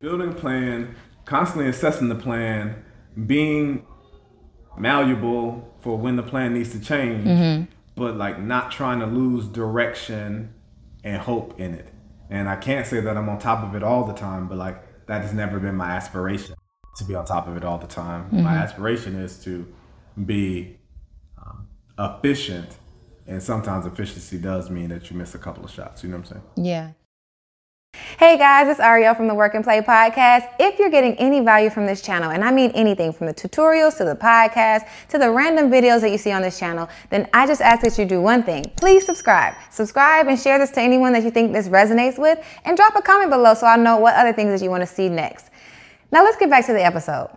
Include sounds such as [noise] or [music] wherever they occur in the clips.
Building a plan, constantly assessing the plan, being malleable for when the plan needs to change, mm-hmm. but like not trying to lose direction and hope in it. And I can't say that I'm on top of it all the time, but like that has never been my aspiration to be on top of it all the time. Mm-hmm. My aspiration is to be um, efficient, and sometimes efficiency does mean that you miss a couple of shots. You know what I'm saying? Yeah. Hey guys, it's Arylle from the Work and Play podcast. If you're getting any value from this channel, and I mean anything from the tutorials to the podcast to the random videos that you see on this channel, then I just ask that you do one thing. Please subscribe. Subscribe and share this to anyone that you think this resonates with, and drop a comment below so I know what other things that you want to see next. Now let's get back to the episode.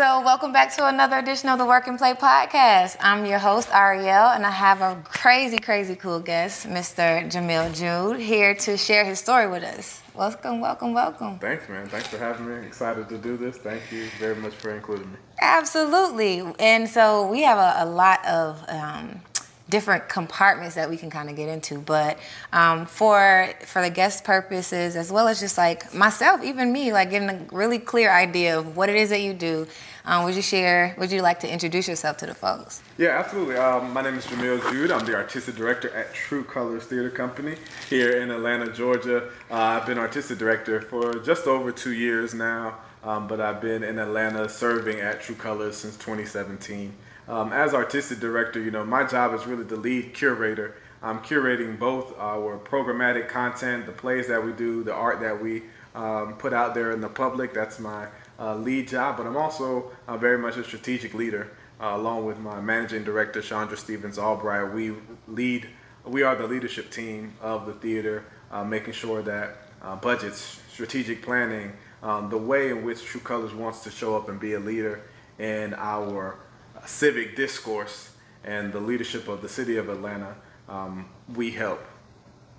So, welcome back to another edition of the Work and Play podcast. I'm your host, Arylle, and I have a crazy, crazy cool guest, Mr. Jamil Jude, here to share his story with us. Welcome, welcome, welcome. Thanks, man. Thanks for having me. Excited to do this. Thank you very much for including me. Absolutely. And so, we have a, a lot of um, different compartments that we can kind of get into. But um, for for the guest purposes, as well as just like myself, even me, like getting a really clear idea of what it is that you do. Um, would you share? Would you like to introduce yourself to the folks? Yeah, absolutely. Um, my name is Jamil Jude. I'm the artistic director at True Colors Theater Company here in Atlanta, Georgia. Uh, I've been artistic director for just over two years now, um, but I've been in Atlanta serving at True Colors since 2017 um, as artistic director, you know, my job is really the lead curator. I'm curating both our programmatic content, the plays that we do, the art that we um, put out there in the public. That's my uh, lead job, but I'm also uh, very much a strategic leader. Uh, along with my managing director, Chandra Stephens Albright, we lead. We are the leadership team of the theater, uh, making sure that uh, budgets, strategic planning, um, the way in which True Colors wants to show up and be a leader in our civic discourse and the leadership of the city of Atlanta, um, we help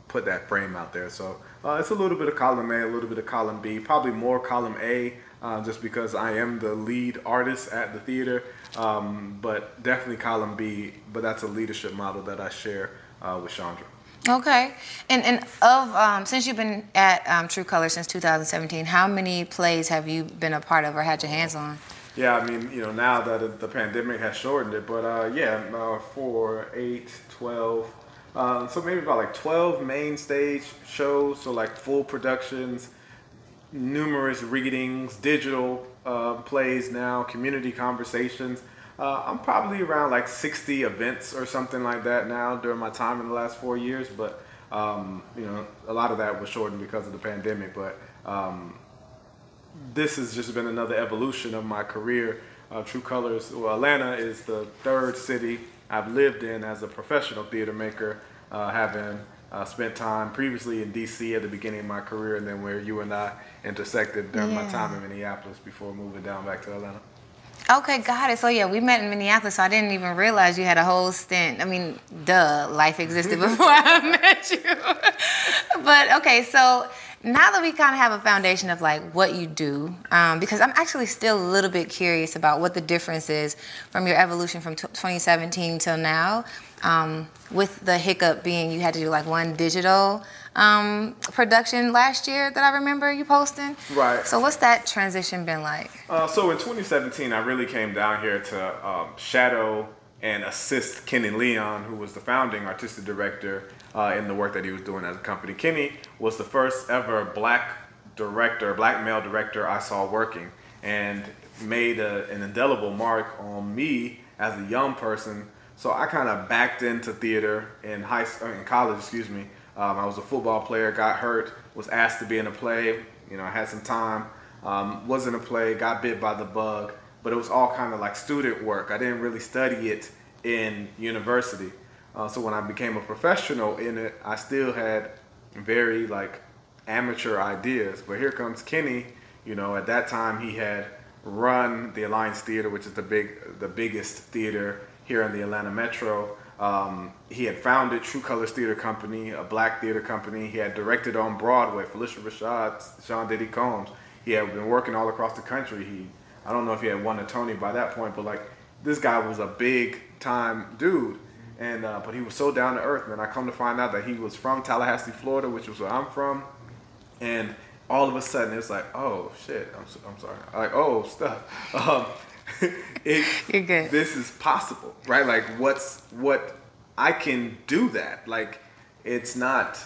put that frame out there. So uh, it's a little bit of column A, a little bit of column B, probably more column A, uh, just because I am the lead artist at the theater, um, but definitely column B. But that's a leadership model that I share uh, with Chandra. Okay, and and of um, since you've been at um, True Color since 2017, how many plays have you been a part of or had your hands on? Yeah, I mean, you know, now that the pandemic has shortened it, but uh, yeah, uh, four, eight, 12. Uh, so maybe about like 12 main stage shows, so like full productions, numerous readings, digital uh, plays now, community conversations. Uh, I'm probably around like 60 events or something like that now during my time in the last four years, but um, you know, a lot of that was shortened because of the pandemic, but um, this has just been another evolution of my career. Uh, True Colors, well, Atlanta is the third city I've lived in as a professional theater maker, uh, having uh, spent time previously in DC at the beginning of my career, and then where you and I intersected during yeah. my time in Minneapolis before moving down back to Atlanta. Okay, got it. So yeah, we met in Minneapolis, so I didn't even realize you had a whole stint. I mean, duh, life existed [laughs] before I met you. but okay, so now that we kind of have a foundation of like what you do, um, because I'm actually still a little bit curious about what the difference is from your evolution from t- 2017 till now, um, with the hiccup being you had to do like one digital um, production last year that I remember you posting. Right. So what's that transition been like? Uh, so in 2017, I really came down here to um, shadow and assist Kenny Leon, who was the founding artistic director uh, in the work that he was doing as a company. Kenny was the first ever black director, black male director I saw working, and made a, an indelible mark on me as a young person. So I kind of backed into theater in high uh, in college, excuse me. Um, I was a football player, got hurt, was asked to be in a play. You know, I had some time, um, was in a play, got bit by the bug, but it was all kind of like student work. I didn't really study it in university. Uh, so when I became a professional in it, I still had very like amateur ideas. But here comes Kenny. You know, at that time he had run the Alliance Theater, which is the big, the biggest theater here in the Atlanta Metro. Um, he had founded True Colors Theater Company, a black theater company. He had directed on Broadway, Phylicia Rashad, Sean Diddy Combs. He had been working all across the country. He, I don't know if he had won a Tony by that point, but like this guy was a big time dude. and uh, but he was so down to earth, man. I come to find out that he was from Tallahassee, Florida, which was where I'm from, and all of a sudden it's like, oh shit, I'm, so, I'm sorry, like oh stuff. [laughs] Um, [laughs] it, You're good. This is possible, right? Like what's what I can do that. Like it's not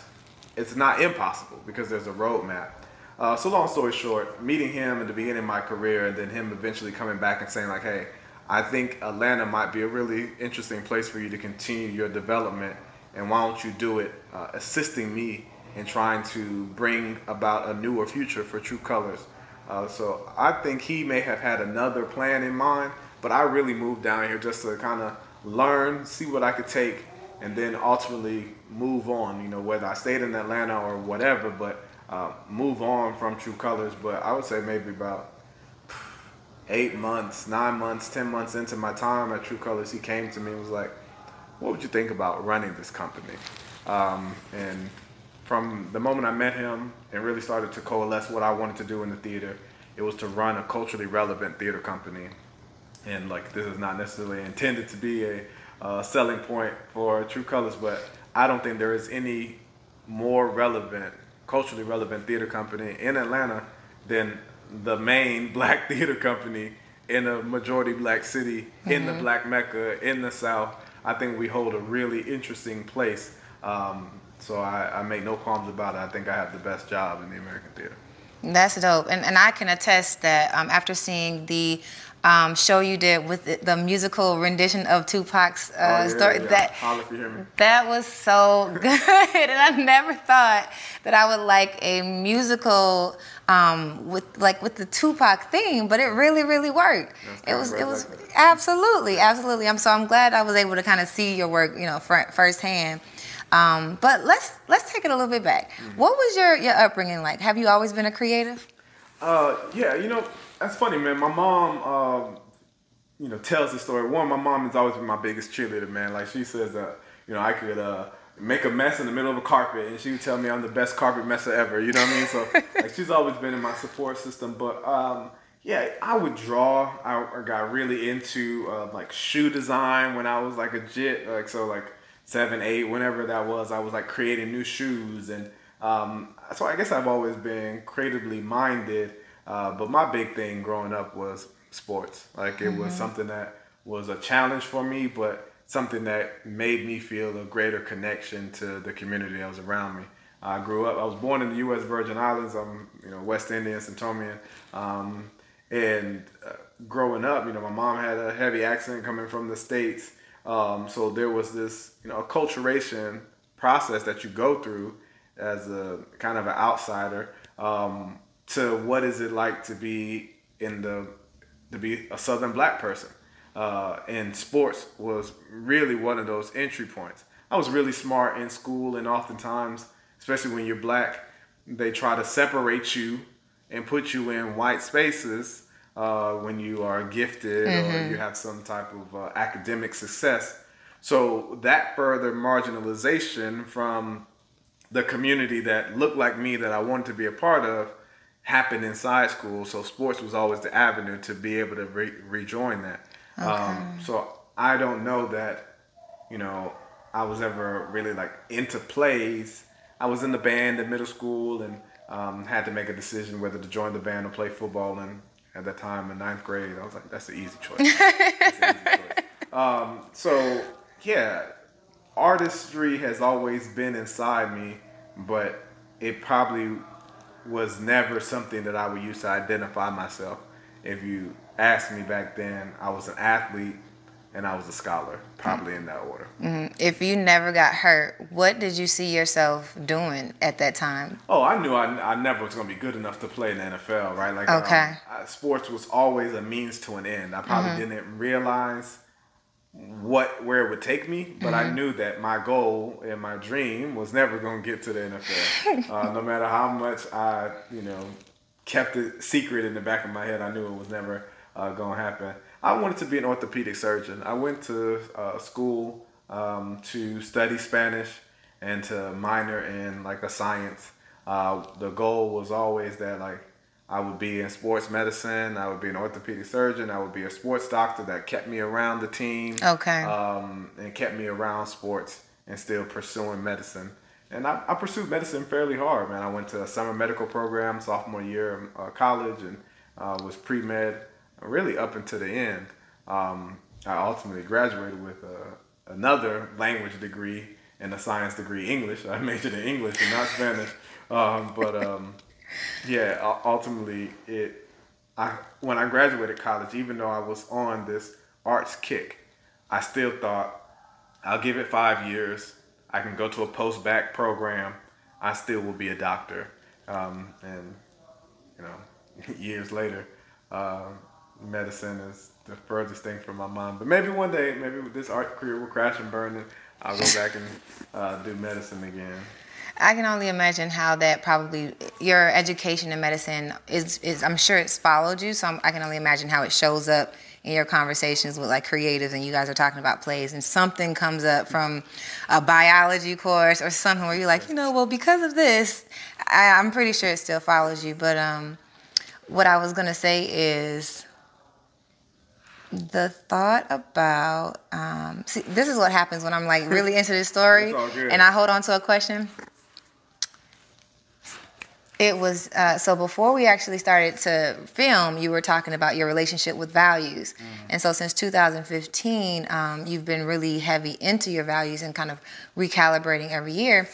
it's not impossible because there's a roadmap. Uh, so long story short, meeting him at the beginning of my career, and then him eventually coming back and saying like, "Hey, I think Atlanta might be a really interesting place for you to continue your development, and why don't you do it, uh, assisting me in trying to bring about a newer future for True Colors." Uh, so I think he may have had another plan in mind, but I really moved down here just to kind of learn, see what I could take, and then ultimately move on. You know, whether I stayed in Atlanta or whatever, but uh, move on from True Colors. But I would say maybe about eight months, nine months, ten months into my time at True Colors, he came to me and was like, "What would you think about running this company?" Um, and from the moment I met him and really started to coalesce what I wanted to do in the theater, it was to run a culturally relevant theater company. And like this is not necessarily intended to be a uh, selling point for True Colors, but I don't think there is any more relevant, culturally relevant theater company in Atlanta than the main [laughs] black theater company in a majority black city mm-hmm. in the mm-hmm. black mecca in the south i think we hold a really interesting place um, so I, I make no qualms about it. I think I have the best job in the American theater. That's dope. And, and I can attest that um, after seeing the um, show you did with the, the musical rendition of Tupac's uh, oh, yeah, story, yeah. that, that was so [laughs] good. and I never thought that I would like a musical um, with like with the Tupac theme, but it really, really worked. It was, it was absolutely, absolutely. I'm so I'm glad I was able to kind of see your work, you know, firsthand. Um, but let's let's take it a little bit back. Mm-hmm. What was your your upbringing like? Have you always been a creative? Uh, yeah, you know that's funny, man. My mom, um, you know, tells the story. One, my mom has always been my biggest cheerleader, man. Like she says that, you know, I could uh, make a mess in the middle of a carpet, and she would tell me I'm the best carpet messer ever. You know what I mean? So [laughs] like she's always been in my support system. But um, yeah, I would draw. I, got really into uh, like shoe design when I was like a jit. Like so, like seven, eight, whenever that was, I was like creating new shoes. And um, so I guess I've always been creatively minded. Uh, but my big thing growing up was sports. Like it mm-hmm. was something that was a challenge for me, but something that made me feel a greater connection to the community that was around me. I grew up. I was born in the U.S. Virgin Islands. I'm, you know, West Indian, St. Thomian, um, and uh, growing up, you know, my mom had a heavy accent coming from the states, um, so there was this, you know, acculturation process that you go through as a kind of an outsider um, to what is it like to be in the to be a Southern black person. Uh, and sports was really one of those entry points. I was really smart in school, and oftentimes, especially when you're black, they try to separate you and put you in white spaces uh, when you are gifted mm-hmm. or you have some type of uh, academic success. So that further marginalization from the community that looked like me that I wanted to be a part of happened inside school. So sports was always the avenue to be able to re- rejoin that. Okay. Um, so I don't know that, you know, I was ever really like into plays. I was in the band in middle school and um, had to make a decision whether to join the band or play football. And at that time in ninth grade. I was like, that's the easy choice. [laughs] easy choice. Um, so yeah, artistry has always been inside me, but it probably was never something that I would use to identify myself. If you asked me back then, I was an athlete and I was a scholar, probably in that order. Mm-hmm. If you never got hurt, what did you see yourself doing at that time? Oh, I knew I, I never was going to be good enough to play in the NFL, right? Like, okay. Um, sports was always a means to an end. I probably mm-hmm. didn't realize what where it would take me, but mm-hmm. I knew that my goal and my dream was never going to get to the NFL. [laughs] uh, no matter how much I, you know, kept it secret in the back of my head, I knew it was never uh, going to happen. I wanted to be an orthopedic surgeon. I went to uh, school um, to study Spanish and to minor in like a science. Uh, the goal was always that like I would be in sports medicine. I would be an orthopedic surgeon. I would be a sports doctor that kept me around the team. Okay. Um, and kept me around sports and still pursuing medicine. And I, I pursued medicine fairly hard, man. I went to a summer medical program sophomore year of uh, college and uh, was pre med really up until the end. Um, I ultimately graduated with uh, another language degree and a science degree, English. I [laughs] majored in English and not Spanish. Um, but um, yeah, ultimately, it. I when I graduated college, even though I was on this arts kick, I still thought I'll give it five years. I can go to a post bac program. I still will be a doctor. Um, and you know, [laughs] years later, uh, medicine is the furthest thing from my mind. But maybe one day, maybe with this art career will crash and burn, and I'll go back and uh, do medicine again. I can only imagine how that probably your education in medicine is is I'm sure it's followed you. So I'm, i can only imagine how it shows up in your conversations with like creatives and you guys are talking about plays and something comes up from a biology course or something where you're like, you know, well because of this, I, I'm pretty sure it still follows you. But um, what I was gonna say is the thought about um, see this is what happens when i'm like really into this story [laughs] and i hold on to a question. It was uh, so before we actually started to film you were talking about your relationship with values. Mm-hmm. and so since 2015 um, you've been really heavy into your values and kind of recalibrating every year.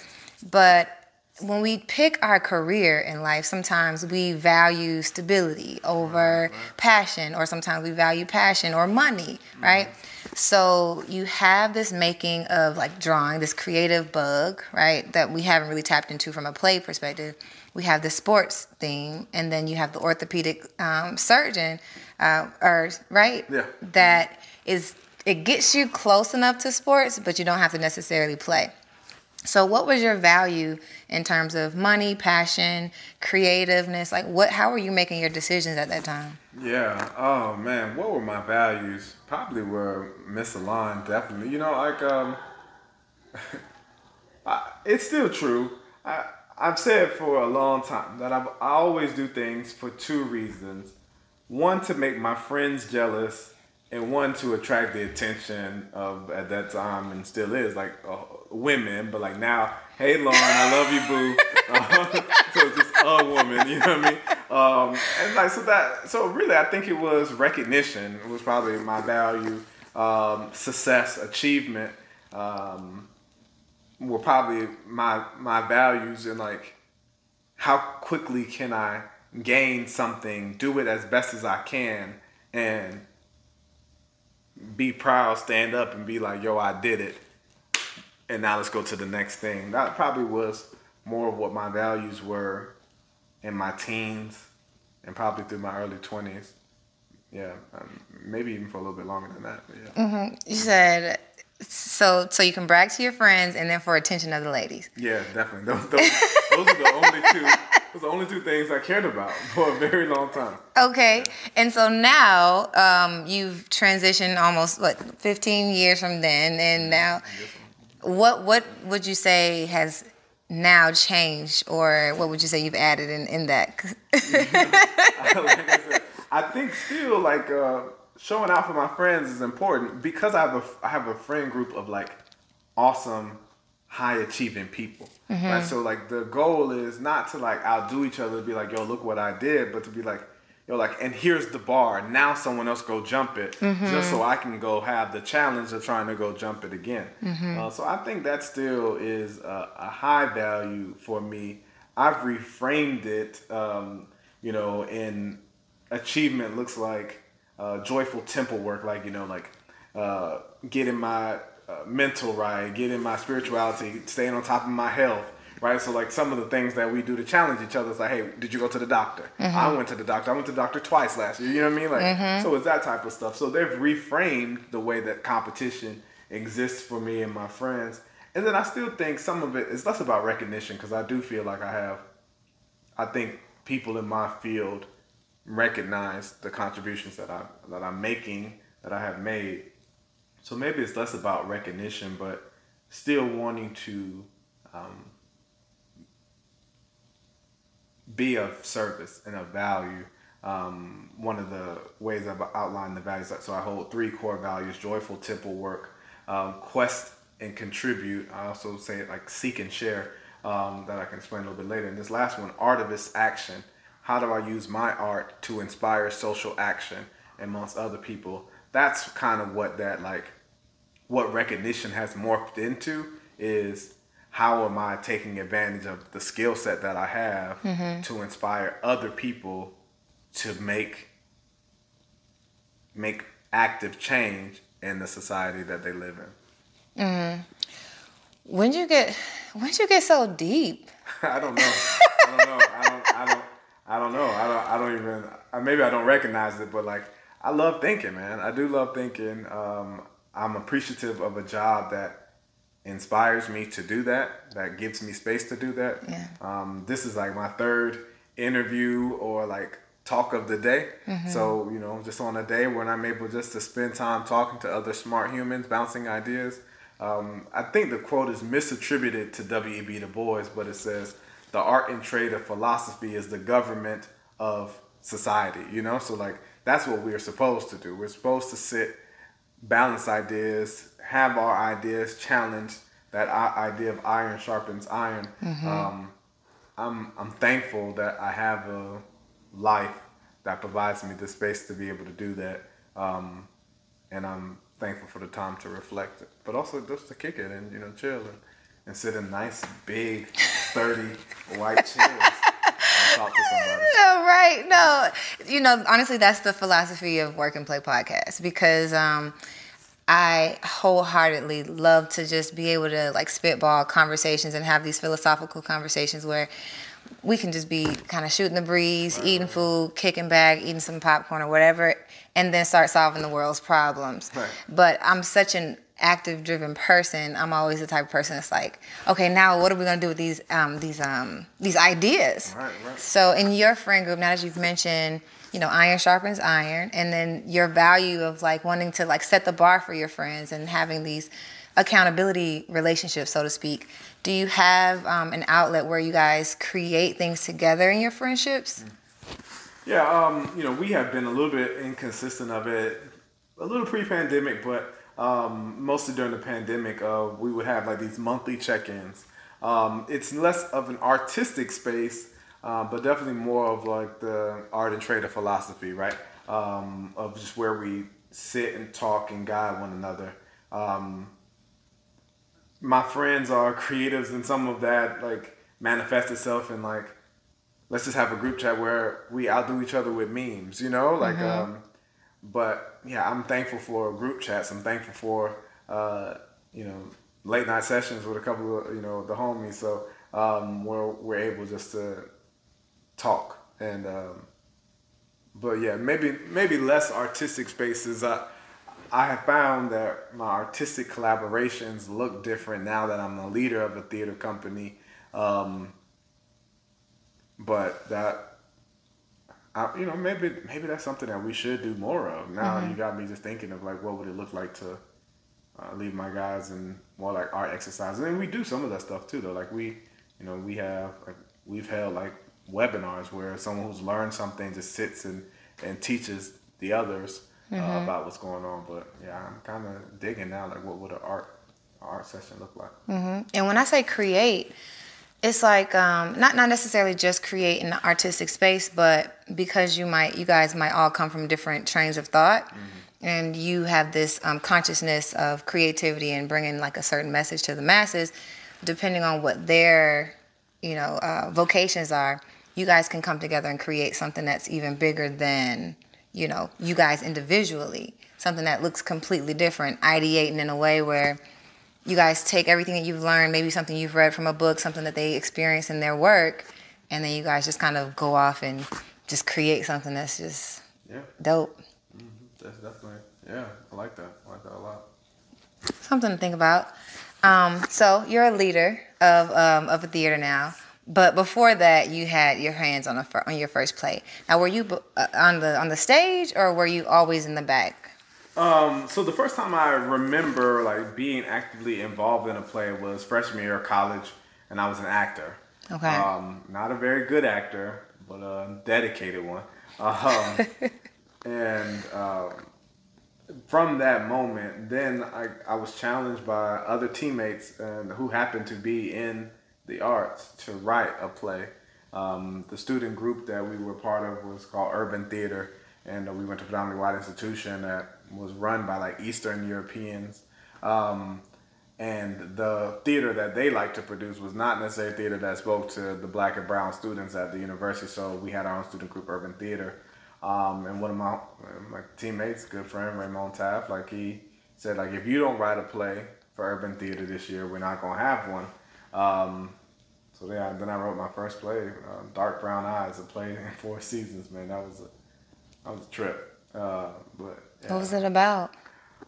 But when we pick our career in life, sometimes we value stability over passion, or sometimes we value passion or money, mm-hmm. right? So you have this making of like drawing, this creative bug, right, that we haven't really tapped into from a play perspective. We have the sports theme, and then you have the orthopedic um, surgeon, uh, or right, yeah. that is it gets you close enough to sports, but you don't have to necessarily play. So what was your value in terms of money, passion, creativeness? Like what how were you making your decisions at that time? Yeah. Oh man, what were my values? Probably were misaligned, definitely. You know, like um [laughs] I, it's still true. I I've said for a long time that I've, I always do things for two reasons. One to make my friends jealous and one to attract the attention of at that time and still is like women, but like now, hey Lauren, I love you, boo. Uh, [laughs] so it's just a woman, you know what I mean? Um, and like so that so really, I think it was recognition it was probably my value, um, success, achievement. Um, were probably my my values and like how quickly can I gain something, do it as best as I can, and be proud, stand up, and be like, yo, I did it and now let's go to the next thing. That probably was more of what my values were in my teens and probably through my early 20s. Yeah, um, maybe even for a little bit longer than that. yeah. Mm-hmm. You said so so you can brag to your friends and then for attention of the ladies. Yeah, definitely. Those, those, those are the only two. Those are the only two things I cared about [laughs] for a very long time. Okay, yeah. and so now um, you've transitioned almost what 15 years from then, and now what what would you say has now changed, or what would you say you've added in in that? like I, said, I think still like uh, showing out for my friends is important because I have a I have a friend group of like awesome high achieving people. Mm-hmm. Right. So like the goal is not to like outdo each other to be like, yo, look what I did, but to be like, yo, like, and here's the bar. Now someone else go jump it, mm-hmm. just so I can go have the challenge of trying to go jump it again. Mm-hmm. Uh, so I think that still is a, a, high value for me. I've reframed it, um, you know, in achievement looks like uh, joyful temple work, like you know, like uh, getting my uh, mental right, getting my spirituality, staying on top of my health right? So like some of the things that we do to challenge each other is like, hey, did you go to the doctor? Mm-hmm. I went to the doctor. I went to the doctor twice last year. You know what I mean? Like, mm-hmm. so it's that type of stuff. So they've reframed the way that competition exists for me and my friends. And then I still think some of it is less about recognition because I do feel like I have, I think people in my field recognize the contributions that I that I'm making that I have made. So maybe it's less about recognition, but still wanting to um, be of service and of value. Um, one of the ways I've outlined the values, so I hold three core values: joyful temple work, um, quest and contribute. I also say like seek and share. Um, that I can explain a little bit later. And this last one, artivist action. How do I use my art to inspire social action amongst other people? That's kind of what that like, what recognition has morphed into is how am I taking advantage of the skill set that I have mm-hmm. to inspire other people to make make active change in the society that they live in. Mm-hmm. When you get when you get so deep? [laughs] I don't know. I don't know. I don't. I don't. I don't know. I don't. I don't even. Maybe I don't recognize it, but like I love thinking, man. I do love thinking. Um, I'm appreciative of a job that inspires me to do that, that gives me space to do that. Yeah. Um, this is like my third interview or like talk of the day. Mm-hmm. So, you know, just on a day when I'm able just to spend time talking to other smart humans, bouncing ideas. Um, I think the quote is misattributed to W.E.B. Du Bois, but it says, the art and trade of philosophy is the government of society, you know? So, like, that's what we're supposed to do. We're supposed to sit, balance ideas, have our ideas challenged. That idea of iron sharpens iron. Mm-hmm. Um, I'm I'm thankful that I have a life that provides me the space to be able to do that. Um, and I'm thankful for the time to reflect, but also just to kick it and you know chill and, and sit in nice big [laughs] sturdy white chairs. Talk to somebody. [laughs] No, right. No, you know, honestly, that's the philosophy of Work and Play podcast because um, I wholeheartedly love to just be able to like spitball conversations and have these philosophical conversations where we can just be kind of shooting the breeze, right, eating right. food, kicking back, eating some popcorn or whatever, and then start solving the world's problems. Right. But I'm such an active driven person i'm always the type of person that's like okay now what are we going to do with these um, these um, these ideas right, right. so in your friend group now that you've mentioned you know, iron sharpens iron, and then your value of like wanting to like set the bar for your friends and having these accountability relationships, so to speak. Do you have um, an outlet where you guys create things together in your friendships? Yeah, um, you know, we have been a little bit inconsistent of it, a little pre-pandemic, but um, mostly during the pandemic, uh, we would have like these monthly check-ins. Um, it's less of an artistic space um, but definitely more of like the art and trade of philosophy, right? Um, of just where we sit and talk and guide one another. Um, my friends are creatives, and some of that like manifests itself in like let's just have a group chat where we outdo each other with memes, you know, like. Mm-hmm. But yeah, I'm thankful for group chats. I'm thankful for uh, you know late night sessions with a couple of you know the homies. So um, we're we're able just to talk and um, but yeah maybe maybe less artistic spaces i i have found that my artistic collaborations look different now that i'm a leader of a theater company um, but that I, you know maybe maybe that's something that we should do more of now mm-hmm. you got me just thinking of like what would it look like to uh, leave my guys in more like art exercises and we do some of that stuff too though like we you know we have like we've held like webinars where someone who's learned something just sits and, and teaches the others uh, mm-hmm. about what's going on. But yeah, I'm kind of digging now, like what would an art art session look like? Mm-hmm. And when I say create, it's like um, not not necessarily just create in the artistic space, but because you might you guys might all come from different trains of thought. Mm-hmm. And you have this um, consciousness of creativity and bringing like a certain message to the masses, depending on what their, you know, uh, vocations are you guys can come together and create something that's even bigger than you know you guys individually something that looks completely different ideating in a way where you guys take everything that you've learned maybe something you've read from a book something that they experience in their work and then you guys just kind of go off and just create something that's just yeah. dope mm-hmm. that's definitely yeah i like that i like that a lot something to think about um, so you're a leader of, um, of a theater now but before that, you had your hands on a on your first play. Now, were you uh, on the on the stage, or were you always in the back? Um, so the first time I remember like being actively involved in a play was freshman year of college, and I was an actor. Okay. Um, not a very good actor, but a dedicated one. Um, [laughs] and um, from that moment, then I, I was challenged by other teammates and who happened to be in the arts to write a play. Um, the student group that we were part of was called Urban Theater, and we went to a predominantly white institution that was run by like Eastern Europeans. Um, and the theater that they liked to produce was not necessarily theater that spoke to the black and brown students at the university. So we had our own student group, Urban Theater. Um, and one of my my teammates, good friend Raymond Taft, like he said, like if you don't write a play for Urban Theater this year, we're not gonna have one. Um, so yeah, then I wrote my first play, uh, Dark Brown Eyes, a play in four [laughs] seasons. Man, that was a that was a trip. Uh, but what was it about?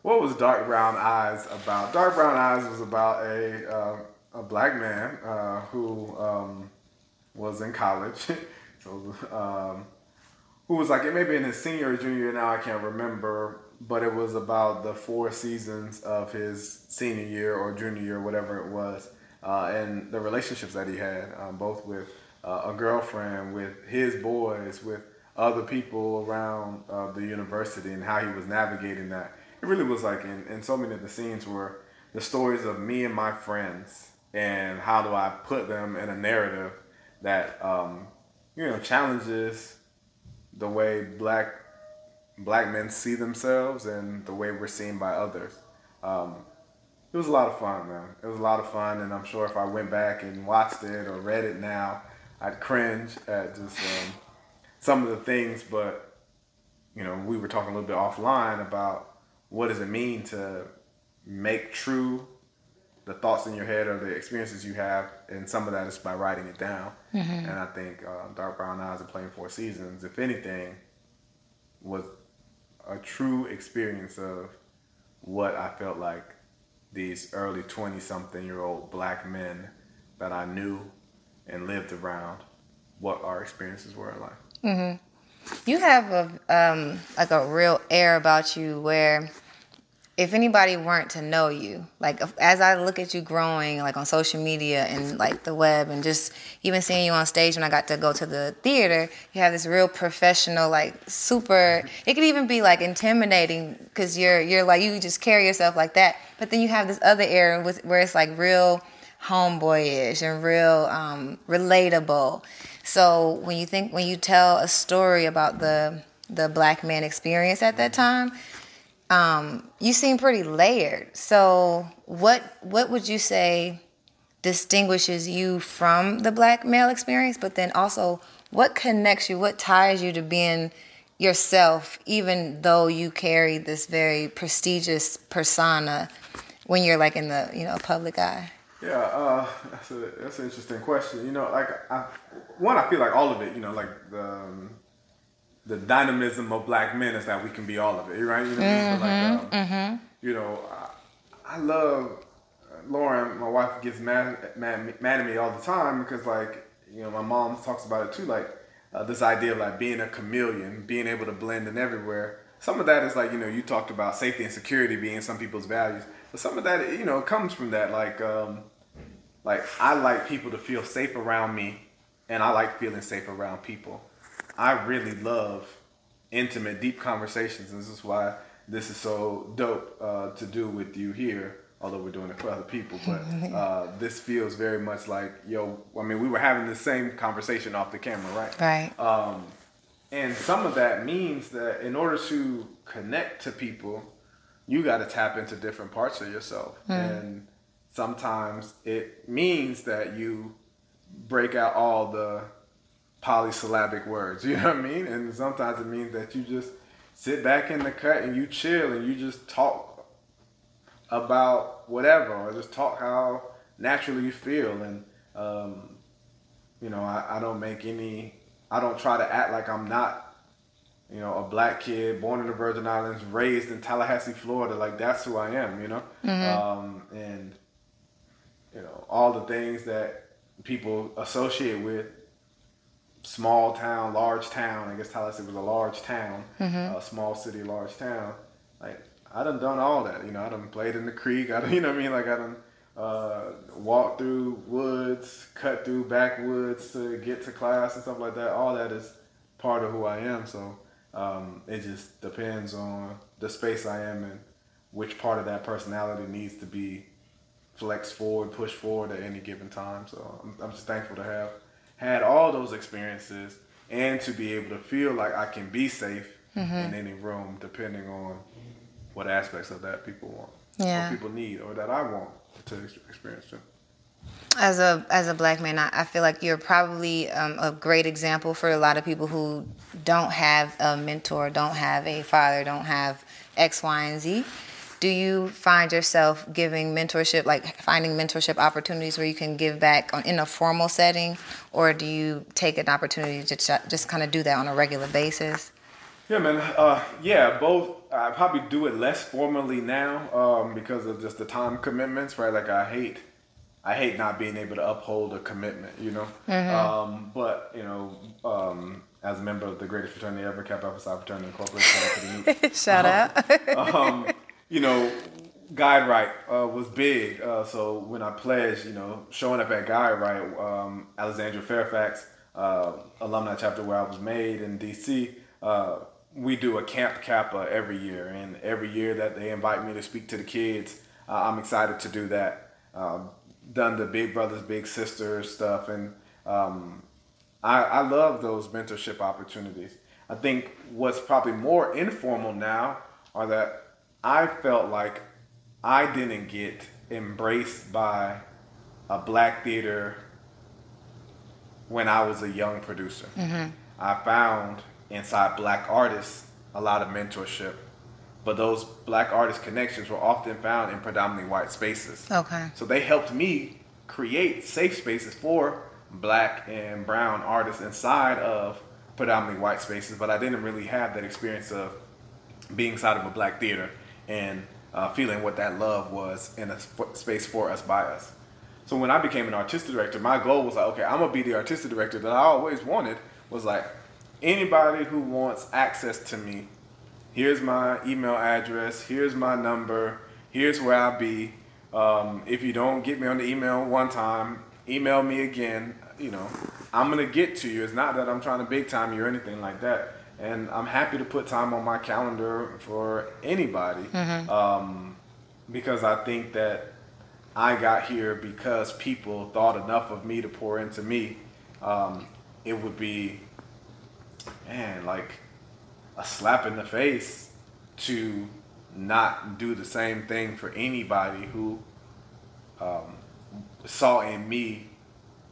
What was Dark Brown Eyes about? Dark Brown Eyes was about a uh, a black man uh, who um, was in college. [laughs] so um, who was like it may be in his senior or junior year now I can't remember, but it was about the four seasons of his senior year or junior year, whatever it was, uh, and the relationships that he had, um, both with uh, a girlfriend, with his boys, with other people around uh, the university, and how he was navigating that. It really was like in, in so many of the scenes were the stories of me and my friends, and how do I put them in a narrative that um, you know challenges the way black black men see themselves and the way we're seen by others. Um, it was a lot of fun, man. It was a lot of fun, and I'm sure if I went back and watched it or read it now, I'd cringe at just um, some of the things. But you know, we were talking a little bit offline about what does it mean to make true the thoughts in your head or the experiences you have, and some of that is by writing it down. Mm-hmm. And I think uh, Dark Brown Eyes and Playing Four Seasons, if anything, was a true experience of what I felt like these early 20 something year old black men that I knew and lived around, what our experiences were in life. Mm-hmm. You have a um, like a real air about you where if anybody weren't to know you, like as I look at you growing, like on social media and like the web, and just even seeing you on stage when I got to go to the theater, you have this real professional, like super. It could even be like intimidating because you're you're like you just carry yourself like that, but then you have this other air with where it's like real homeboyish and real um, relatable. So when you think when you tell a story about the the black man experience at that time um, you seem pretty layered. So what what would you say distinguishes you from the black male experience? But then also, what connects you? What ties you to being yourself, even though you carry this very prestigious persona when you're like in the you know public eye? Yeah, uh, that's a that's an interesting question. You know, like I, one, I feel like all of it. You know, like the um, the dynamism of black men is that we can be all of it, right? You know, mm-hmm, like, um, mm-hmm. you know, I, I love Lauren. My wife gets mad, mad mad at me all the time because like you know my mom talks about it too, like uh, this idea of like being a chameleon, being able to blend in everywhere. Some of that is like you know you talked about safety and security being some people's values, but some of that you know comes from that like um, like I like people to feel safe around me, and I like feeling safe around people. I really love intimate, deep conversations. And this is why this is so dope uh, to do with you here. Although we're doing it for other people, but [laughs] uh, this feels very much like yo. I mean, we were having the same conversation off the camera, right? Right. Um, and some of that means that in order to connect to people, you got to tap into different parts of yourself, mm. and sometimes it means that you break out all the polysyllabic words. [laughs] You know what I mean? And sometimes it means that you just sit back in the cut and you chill and you just talk about whatever or just talk how naturally you feel. And, um, you know, I, I don't make any, I don't try to act like I'm not, you know, a black kid born in the Virgin Islands, raised in Tallahassee, Florida. Like that's who I am, you know? Mm-hmm. Um, and, you know, all the things that people associate with small town, large town. I guess Tallahassee was a large town, mm-hmm. a small city, large town. Like I done done all that. You know, I done played in the creek. I done, [laughs] you know what I mean? Like I done uh, walk through woods, cut through backwoods to get to class and stuff like that. All that is part of who I am. So um, it just depends on the space I am in, which part of that personality needs to be flexed forward, push forward at any given time. So I'm, I'm just thankful to have had all those experiences and to be able to feel like I can be safe mm-hmm. in any room, depending on what aspects of that people want, yeah. or people need, or that I want to experience too. As a as a black man, I, I feel like you're probably um, a great example for a lot of people who don't have a mentor, don't have a father, don't have X, Y, and Z. Do you find yourself giving mentorship, like finding mentorship opportunities where you can give back on, in a formal setting, or do you take an opportunity to ch- just kind of do that on a regular basis? Yeah, man. Uh, yeah, both. I probably do it less formally now um, because of just the time commitments, right? Like I hate, I hate not being able to uphold a commitment, you know. Mm-hmm. Um, but you know, um, as a member of the greatest fraternity ever, Kappa Alpha Psi Fraternity Incorporated, shout out. [laughs] [laughs] you know, Guide Right uh, was big. Uh, so when I pledged, you know, showing up at Guide Right, um, Alexandria Fairfax uh, alumni chapter where I was made in DC uh, we do a Camp Kappa every year, and every year that they invite me to speak to the kids, I'm excited to do that. Um, done the Big Brothers Big Sisters stuff, and um, I, I love those mentorship opportunities. I think what's probably more informal now are that I felt like I didn't get embraced by a black theater when I was a young producer. Mm-hmm. I found inside black artists a lot of mentorship but those black artist connections were often found in predominantly white spaces okay so they helped me create safe spaces for black and brown artists inside of predominantly white spaces but i didn't really have that experience of being inside of a black theater and uh, feeling what that love was in a space for us by us so when i became an artistic director my goal was like okay i'm gonna be the artistic director that i always wanted was like anybody who wants access to me, here's my email address, here's my number, here's where I'll be. Um, if you don't get me on the email one time, email me again. You know, I'm gonna get to you. It's not that I'm trying to big time you or anything like that. And I'm happy to put time on my calendar for anybody mm-hmm. um, because I think that I got here because people thought enough of me to pour into me. Um, it would be man, like a slap in the face to not do the same thing for anybody who um, saw in me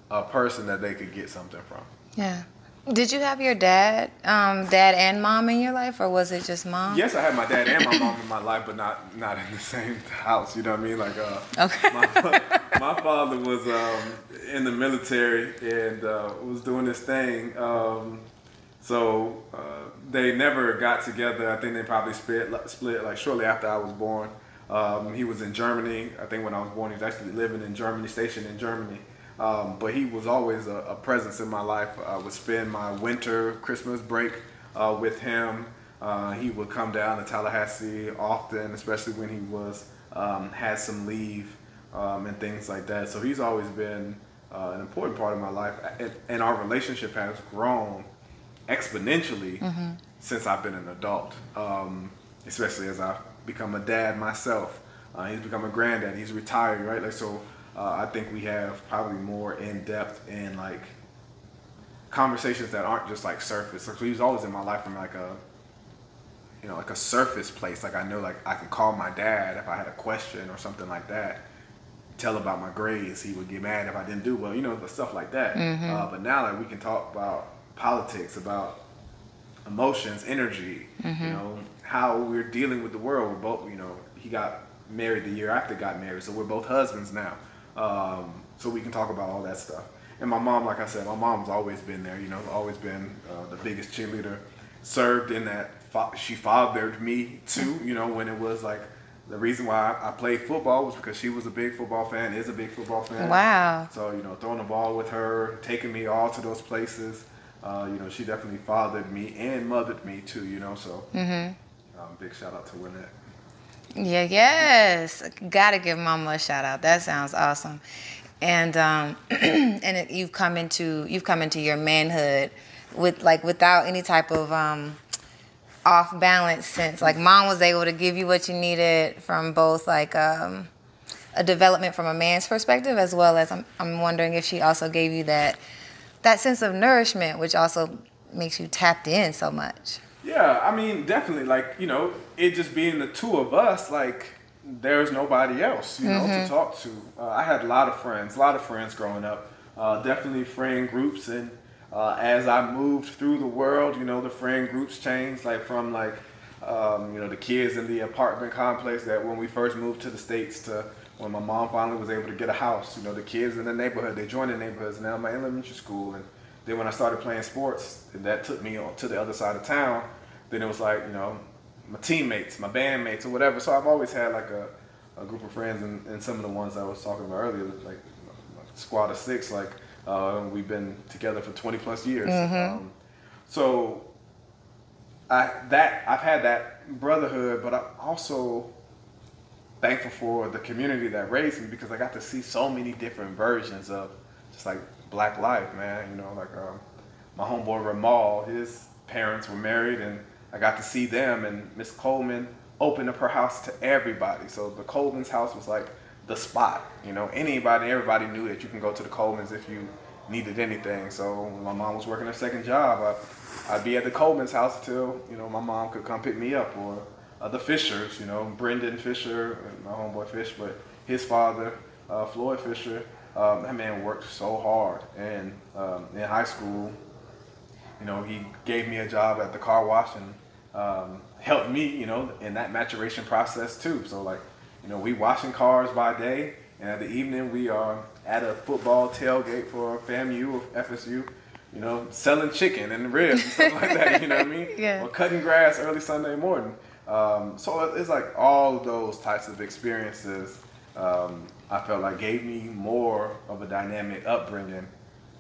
a person that they could get something from. Yeah. Did you have your dad, um, dad and mom in your life, or was it just mom? Yes, I had my dad and my mom in my life, but not not in the same house. You know what I mean? Like, uh, okay. my, my father was um, in the military and uh, was doing this thing. Um, so uh, they never got together. I think they probably split split like shortly after I was born. Um, he was in Germany. I think when I was born, he was actually living in Germany, stationed in Germany. Um, but he was always a, a, presence in my life. I would spend my winter Christmas break uh, with him. Uh, he would come down to Tallahassee often, especially when he was um, had some leave um, and things like that. So he's always been uh, an important part of my life, and, and our relationship has grown exponentially mm-hmm. since I've been an adult, um, especially as I've become a dad myself. Uh, he's become a granddad. He's retired, right? Like so, uh, I think we have probably more in depth and like conversations that aren't just like surface. So he was always in my life from like a you know like a surface place. Like I know like I can call my dad if I had a question or something like that. Tell about my grades. He would get mad if I didn't do well. You know, the stuff like that. Mm-hmm. Uh, but now like we can talk about politics, about emotions, energy, mm-hmm. you know, how we're dealing with the world. We're both, you know, he got married the year after got married, so we're both husbands now. Um, so we can talk about all that stuff. And my mom, like I said, my mom's always been there, you know, always been uh, the biggest cheerleader. Served in that, she fathered me too, you know, when it was like the reason why I played football was because she was a big football fan, is a big football fan. Wow. So, you know, throwing the ball with her, taking me all to those places uh, you know, she definitely fathered me and mothered me too, you know, so mm-hmm. um, big shout out to Lynette. Yeah, yes. Gotta give mama a shout out. That sounds awesome. And um [clears throat] and it, you've come into you've come into your manhood with like without any type of um off balance sense. like mom was able to give you what you needed from both like um a development from a man's perspective as well as I'm, I'm wondering if she also gave you that that sense of nourishment which also makes you tapped in so much Yeah, I mean, definitely. Like, you know, it just being the two of us, like, there's nobody else, you know, to talk to. Uh, I had a lot of friends, a lot of friends growing up. Uh, definitely friend groups. And uh, as I moved through the world, you know, the friend groups changed, like, from, like, um, you know, the kids in the apartment complex that when we first moved to the States to when my mom finally was able to get a house, you know, the kids in the neighborhood, they joined the neighborhoods. Now in elementary school. And then when I started playing sports, and that took me on to the other side of town, then it was like, you know, my teammates, my bandmates, or whatever. So I've always had like a, a group of friends, and, and some of the ones I was talking about earlier, like a squad of six, like uh, we've been together for 20 plus years. Um, so I that I've had that brotherhood, but I'm also thankful for the community that raised me because I got to see so many different versions of just like black life, man. You know, like um, my homeboy Ramal, his parents were married, and I got to see them. And Miss Coleman opened up her house to everybody. So the Coleman's house was like the spot. You know, anybody, everybody knew that you can go to the Coleman's if you needed anything. So when my mom was working her second job, I, I'd be at the Coleman's house until you know my mom could come pick me up, or uh, the Fishers. You know, Brendan Fisher, my homeboy Fish, but his father, uh, Floyd Fisher. Um, that man worked so hard, and um, in high school, you know, he gave me a job at the car wash and um, helped me, you know, in that maturation process too. So like, you know, we washing cars by day, and at the evening we are at a football tailgate for FAMU or FSU, you know, selling chicken and ribs and stuff like that. You know what I mean? [laughs] Yeah. Or cutting grass early Sunday morning. Um, so it's like all those types of experiences. Um, I felt like gave me more of a dynamic upbringing,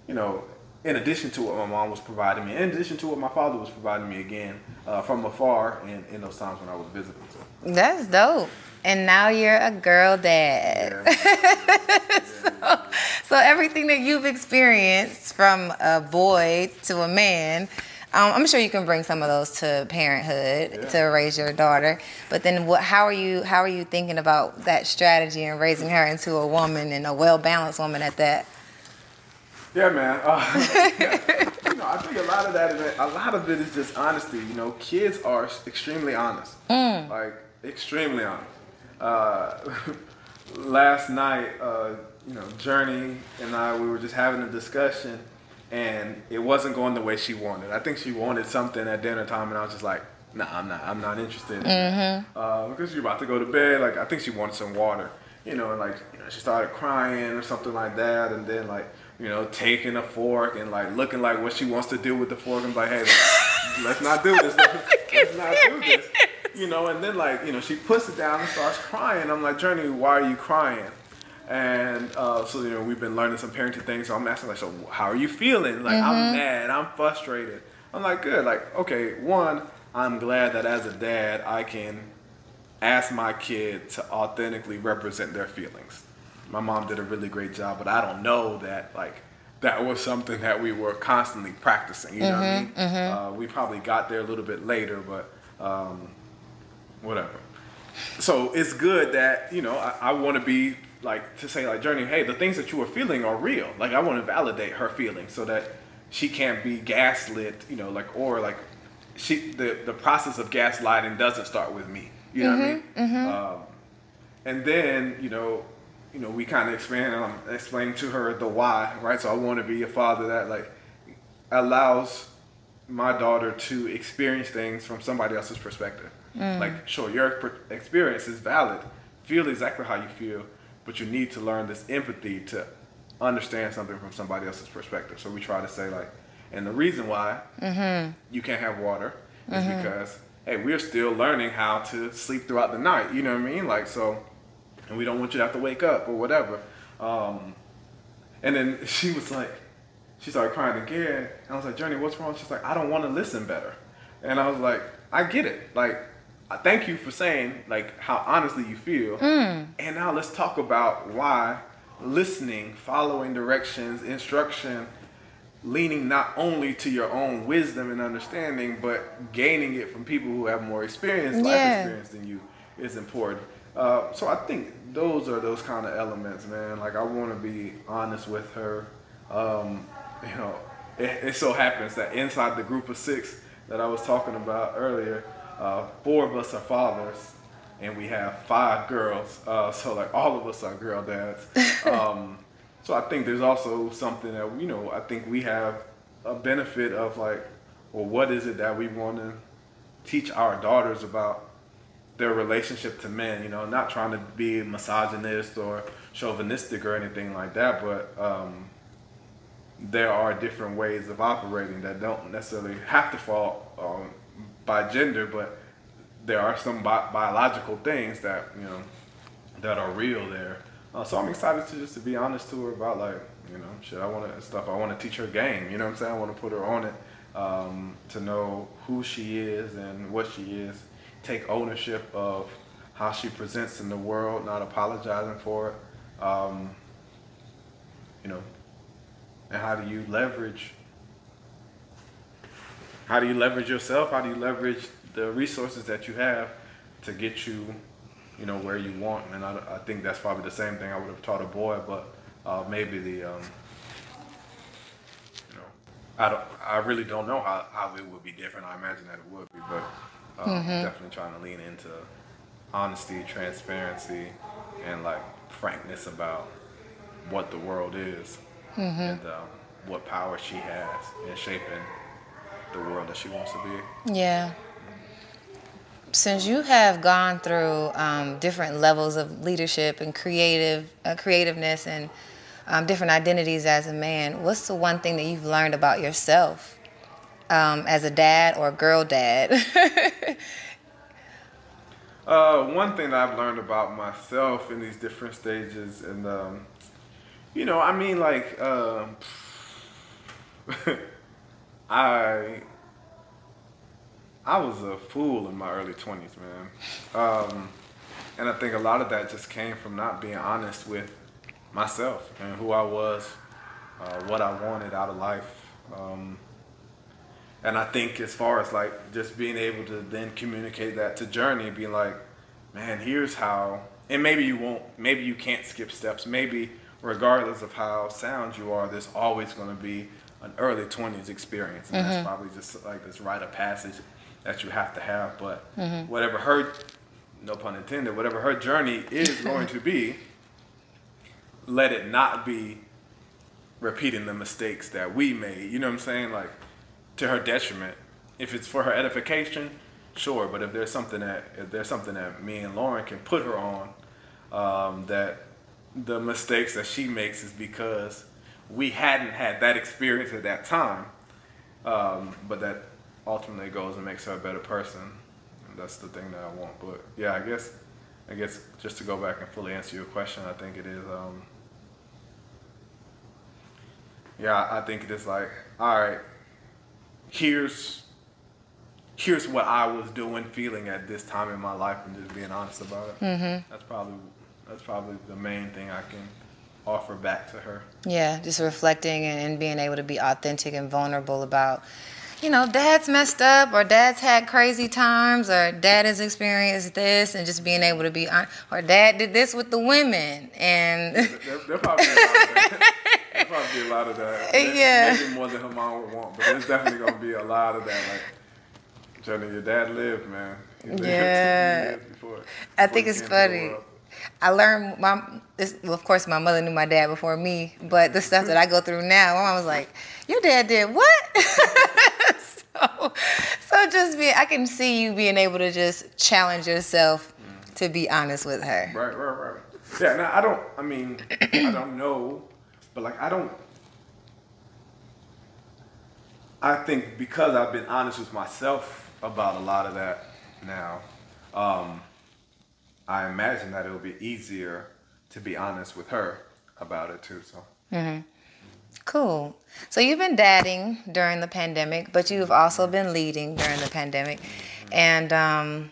you know, in addition to what my mom was providing me, in addition to what my father was providing me again uh, from afar and in those times when I was visiting. So, That's dope. And now you're a girl dad. [laughs] yeah. so, so everything that you've experienced from a boy to a man, um, I'm sure you can bring some of those to parenthood Yeah. to raise your daughter. But then, what? How are you? How are you thinking about that strategy and raising her into a woman and a well balanced woman at that? Yeah, man. Uh, yeah. [laughs] You know, I think a lot of that is a lot of it is just honesty. You know, kids are extremely honest, like extremely honest. Uh, [laughs] last night, uh, you know, Journey and I we were just having a discussion, and it wasn't going the way she wanted. I think she wanted something at dinner time, and I was just like, Nah, I'm not. I'm not interested. In that. Uh, because you're about to go to bed. Like I think she wanted some water. You know, and like you know, she started crying or something like that, and then like you know, taking a fork and like looking like what she wants to do with the fork. I'm like, hey, let's, [laughs] let's not do this. [laughs] Let's, let's not do this. You know, and then like you know, she puts it down and starts crying. I'm like, Journey, why are you crying? And uh, so you know, we've been learning some parenting things. So I'm asking like, so how are you feeling? Like I'm mad. I'm frustrated. I'm like, good. Like okay, one, I'm glad that as a dad, I can ask my kid to authentically represent their feelings. My mom did a really great job, but I don't know that like that was something that we were constantly practicing. You know what I mean? Uh, we probably got there a little bit later, but um, whatever. So it's good that you know I, I want to be like to say like Journey, hey, the things that you are feeling are real. Like I want to validate her feelings so that she can't be gaslit. You know, like or like she the the process of gaslighting doesn't start with me. You know what I mean? Mm-hmm, mm-hmm. Um, and then you know you know we kind of expand um, and I'm to her the why right so i want to be a father that like allows my daughter to experience things from somebody else's perspective mm. like sure your per- experience is valid feel exactly how you feel but you need to learn this empathy to understand something from somebody else's perspective. So we try to say like and the reason why you can't have water is because hey we're still learning how to sleep throughout the night you know what i mean? Like so and we don't want you to have to wake up or whatever. Um, and then [laughs] she was like she started crying again. And i was like journey what's wrong? She's like i don't want to listen better. And i was like i get it. Like thank you for saying like how honestly you feel. Mm. And now let's talk about why listening, following directions, instruction, leaning not only to your own wisdom and understanding, but gaining it from people who have more experience, yeah. life experience than you is important. Uh, so I think those are those kind of elements, man. Like I want to be honest with her. Um, [laughs] you know, it, it, so happens that inside the group of six that I was talking about earlier, uh, four of us are fathers, and we have five girls. Uh, so like all of us are girl dads. [laughs] Um, so I think there's also something that you know I think we have a benefit of like, well, what is it that we want to teach our daughters about their relationship to men? You know, not trying to be misogynist or chauvinistic or anything like that, but um, there are different ways of operating that don't necessarily have to fall um, by gender, but there are some bi- biological things that you know that are real there. Uh, so I'm excited to just to be honest to her about like you know shit. I want to stuff. I want to teach her game. You know what I'm saying? I want to put her on it um, to know who she is and what she is. Take ownership of how she presents in the world, not apologizing for it. Um, you know, and how do you leverage how do you leverage yourself how do you leverage the resources that you have to get you you know where you want and i, I think that's probably the same thing i would have taught a boy but uh, maybe the um, you know i don't i really don't know how, how it would be different i imagine that it would be but uh, mm-hmm. definitely trying to lean into honesty transparency and like frankness about what the world is mm-hmm. and um, what power she has in shaping the world that she wants to be. Yeah. Since you have gone through um, different levels of leadership and creative uh, creativeness and um, different identities as a man, what's the one thing that you've learned about yourself um, as a dad or a girl dad? [laughs] uh, one thing that I've learned about myself in these different stages and um, you know, I mean, like, um, [laughs] I I was a fool in my early twenties, man, um, and I think a lot of that just came from not being honest with myself and who I was, uh, what I wanted out of life. Um, and I think as far as like just being able to then communicate that to Journey, being like, man, here's how, and maybe you won't, maybe you can't skip steps, maybe regardless of how sound you are, there's always going to be an early 20s experience. And mm-hmm. that's probably just like this rite of passage that you have to have. But mm-hmm. whatever her, no pun intended, whatever her journey is going to be, let it not be repeating the mistakes that we made. You know what I'm saying? Like, to her detriment. If it's for her edification, sure. But if there's something that if there's something that me and Lauren can put her on, um, that the mistakes that she makes is because we hadn't had that experience at that time. Um, but that ultimately goes and makes her a better person. And that's the thing that I want. But yeah, I guess, I guess just to go back and fully answer your question, I think it is. Um, yeah, I think it is like, all right, here's here's what I was doing, feeling at this time in my life, and just being honest about it. Mm-hmm. That's probably that's probably the main thing I can offer back to her. Yeah, just reflecting and, being able to be authentic and vulnerable about, you know, dad's messed up or dad's had crazy times or dad has experienced this and just being able to be on, or dad did this with the women and. there, there, probably be a lot of that. [laughs] There'll probably be a lot of that. Yeah. Maybe more than her mom would want, but there's definitely going to be a lot of that. Like, Journey, your dad lived, man. [laughs] yeah. Before, before I think it's funny I learned my this, well, of course my mother knew my dad before me, but the stuff that I go through now, my mom was like, "Your dad did what?" [laughs] so, so just be I can see you being able to just challenge yourself to be honest with her. Right, right, right. Yeah, now I don't. I mean, I don't know, but like I don't. I think because I've been honest with myself about a lot of that now. Um, I imagine that it will be easier to be honest with her about it too. So. Mm-hmm. Cool. So you've been dadding during the pandemic, but you've also been leading during the pandemic, and um,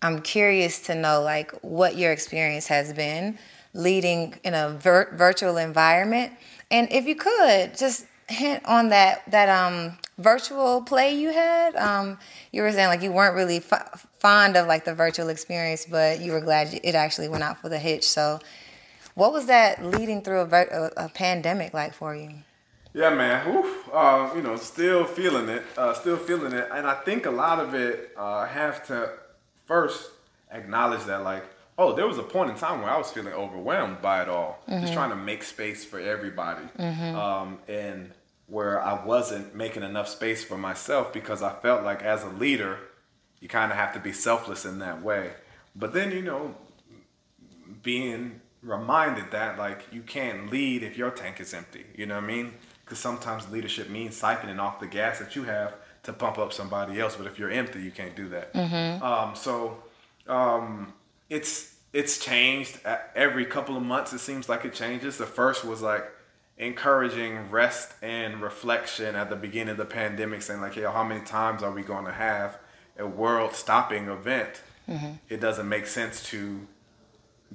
I'm curious to know like what your experience has been leading in a vir- virtual environment, and if you could just hint on that that um virtual play you had. Um, you were saying like you weren't really f- fond of like the virtual experience, but you were glad it actually went out for the hitch. So, what was that leading through a, vir- a, a pandemic like for you? Yeah, man. Oof. Uh, you know, still feeling it. Uh, still feeling it, and I think a lot of it uh, have to first acknowledge that like oh, there was a point in time where I was feeling overwhelmed by it all, mm-hmm. just trying to make space for everybody, mm-hmm. um, and where I wasn't making enough space for myself because I felt like as a leader, you kind of have to be selfless in that way. But then, you know, being reminded that like you can't lead if your tank is empty. You know what I mean? Because sometimes leadership means siphoning off the gas that you have to pump up somebody else. But if you're empty, you can't do that. Mm-hmm. Um, so um, it's it's changed every couple of months. It seems like it changes. The first was like encouraging rest and reflection at the beginning of the pandemic, saying like, "Hey, how many times are we going to have a world-stopping event?" Mm-hmm. It doesn't make sense to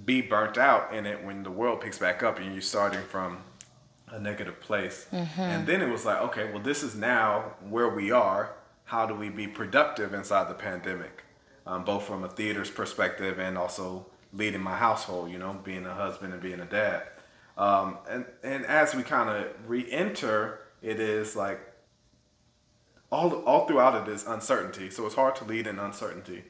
be burnt out in it when the world picks back up and you're starting from a negative place. Mm-hmm. And then it was like, okay, well, this is now where we are. How do we be productive inside the pandemic, um, both from a theater's perspective and also leading my household? You know, being a husband and being a dad. Um, and and as we kind of re-enter, it is like all all throughout it is uncertainty. So it's hard to lead in uncertainty.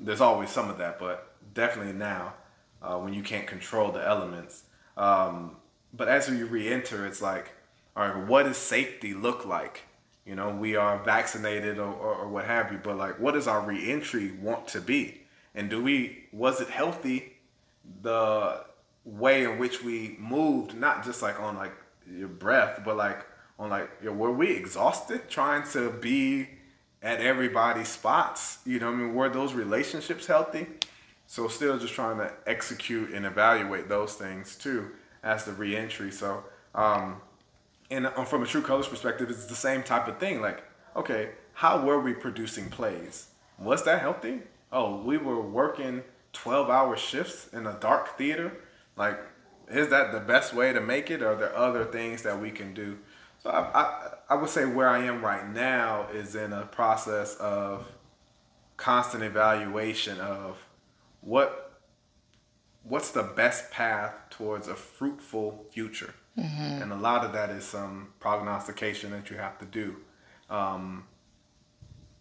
There's always some of that, but definitely now uh, when you can't control the elements. Um, but as we re-enter, it's like, all right, what does safety look like? You know, we are vaccinated or, or, or what have you, but like, what does our re-entry want to be? And do we was it healthy? The way in which we moved, not just like on like your breath, but like on like know, were we exhausted trying to be at everybody's spots? You know, I mean, were those relationships healthy? So still just trying to execute and evaluate those things too as the reentry. So, um, and from a True Colors perspective, it's the same type of thing. Like, okay, how were we producing plays? Was that healthy? Oh, we were working 12 hour shifts in a dark theater like, is that the best way to make it, or are there other things that we can do? So I, I, I would say where I am right now is in a process of constant evaluation of what what's the best path towards a fruitful future mm-hmm. and a lot of that is some prognostication that you have to do um,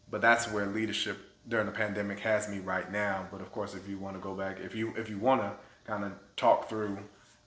but that's where leadership during the pandemic has me right now but of course if you want to go back if you if you want to kind of talk through